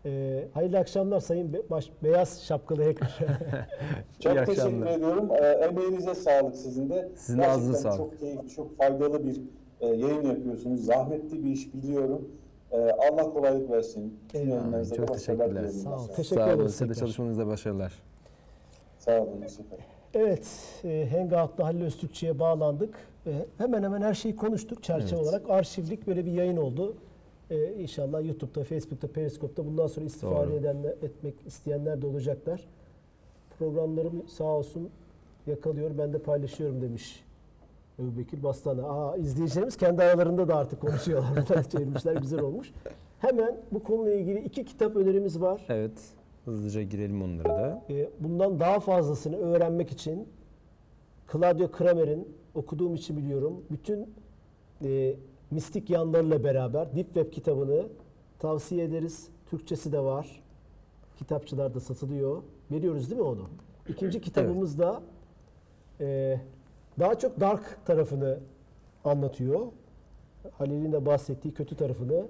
Ee, hayırlı akşamlar Sayın Be- Baş- Beyaz Şapkalı Hacker. Çok İyi teşekkür akşamlar. ediyorum. E, emeğinize sağlık sizin de. Sizin Gerçekten ağzınıza sağlık. Çok keyifli, çok faydalı bir e, yayın yapıyorsunuz. Zahmetli bir iş biliyorum. E, Allah kolaylık versin. Eyvallah. yayınlarınızda Çok da başarılar teşekkürler. diliyorum. Sağ ol. ben Teşekkür Sağ olun. ederiz Size de tekrar. çalışmanızda başarılar. Sağ olun. Süper. Evet, e, Hangout'ta Halil Öztürkçü'ye bağlandık. E, hemen hemen her şeyi konuştuk çerçeve Evet. olarak. Arşivlik böyle bir yayın oldu. E, inşallah YouTube'da, Facebook'ta, Periskop'ta bundan sonra istifade Doğru. edenler, etmek isteyenler de olacaklar. Programlarım sağ olsun yakalıyor, ben de paylaşıyorum demiş Ebu Bekir Bastana. Aa, izleyicilerimiz kendi aralarında da artık konuşuyorlar. Çevirmişler, güzel olmuş. Hemen bu konuyla ilgili iki kitap önerimiz var. Evet. Hızlıca girelim onlara da. E, bundan daha fazlasını öğrenmek için Claudio Kramer'in okuduğum için biliyorum. Bütün e, mistik yanlarıyla beraber Deep Web kitabını tavsiye ederiz. Türkçesi de var. Kitapçılarda satılıyor. Veriyoruz değil mi onu? İkinci kitabımız da e, daha çok dark tarafını anlatıyor. Halil'in de bahsettiği kötü tarafını.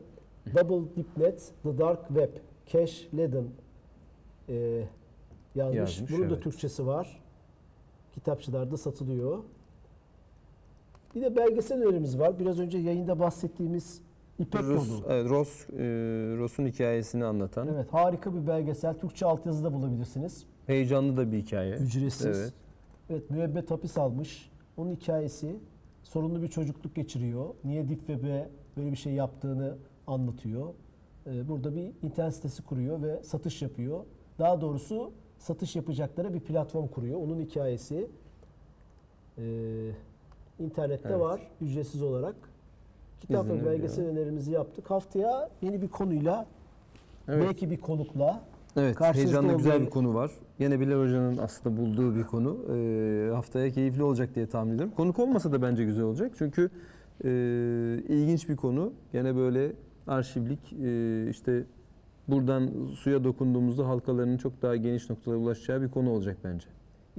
Double Deepnet, The Dark Web, Cash Ledden e, yazmış. Yazmış, Bunun da evet. Türkçesi var. Kitapçılarda satılıyor. Bir de belgesel önerimiz var. Biraz önce yayında bahsettiğimiz İpek Rus, Yolu. evet, Ros, e, Ros'un hikayesini anlatan Evet, harika bir belgesel. Türkçe altyazıda bulabilirsiniz. heyecanlı da bir hikaye. Ücretsiz. Evet. Evet, müebbet hapis almış. Onun hikayesi sorunlu bir çocukluk geçiriyor. Niye Deep Web'e böyle bir şey yaptığını anlatıyor. Ee, Burada bir internet sitesi kuruyor ve satış yapıyor. Daha doğrusu satış yapacaklara bir platform kuruyor. Onun hikayesi ee, internette Evet. var ücretsiz olarak. Kitap ve belgesel önerimizi yaptık. Haftaya yeni bir konuyla, Evet. belki bir konukla Evet, heyecanlı güzel bir konu var. Yine Bilal Hoca'nın aslında bulduğu bir konu. Ee, haftaya keyifli olacak diye tahmin ediyorum. Konuk olmasa da bence güzel olacak. Çünkü e, ilginç bir konu. Yine böyle arşivlik e, işte buradan suya dokunduğumuzda halkalarının çok daha geniş noktalara ulaşacağı bir konu olacak bence.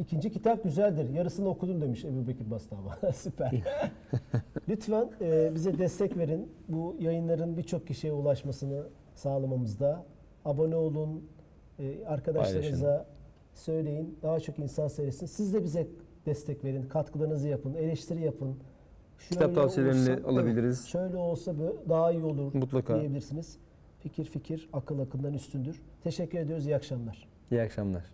İkinci kitap güzeldir. Yarısını okudum demiş Ebu Bekir Bastama. Süper. Lütfen e, bize destek verin. Bu yayınların birçok kişiye ulaşmasını sağlamamızda. Abone olun. E, arkadaşlarınıza söyleyin. Daha çok insan seyretsin. Siz de bize destek verin. Katkılarınızı yapın. Eleştiri yapın. Kitap Şöyle tavsiyelerini olsa- alabiliriz. şöyle olsa daha iyi olur Mutlaka. diyebilirsiniz. Fikir fikir akıl akıldan üstündür. Teşekkür ediyoruz. İyi akşamlar. İyi akşamlar.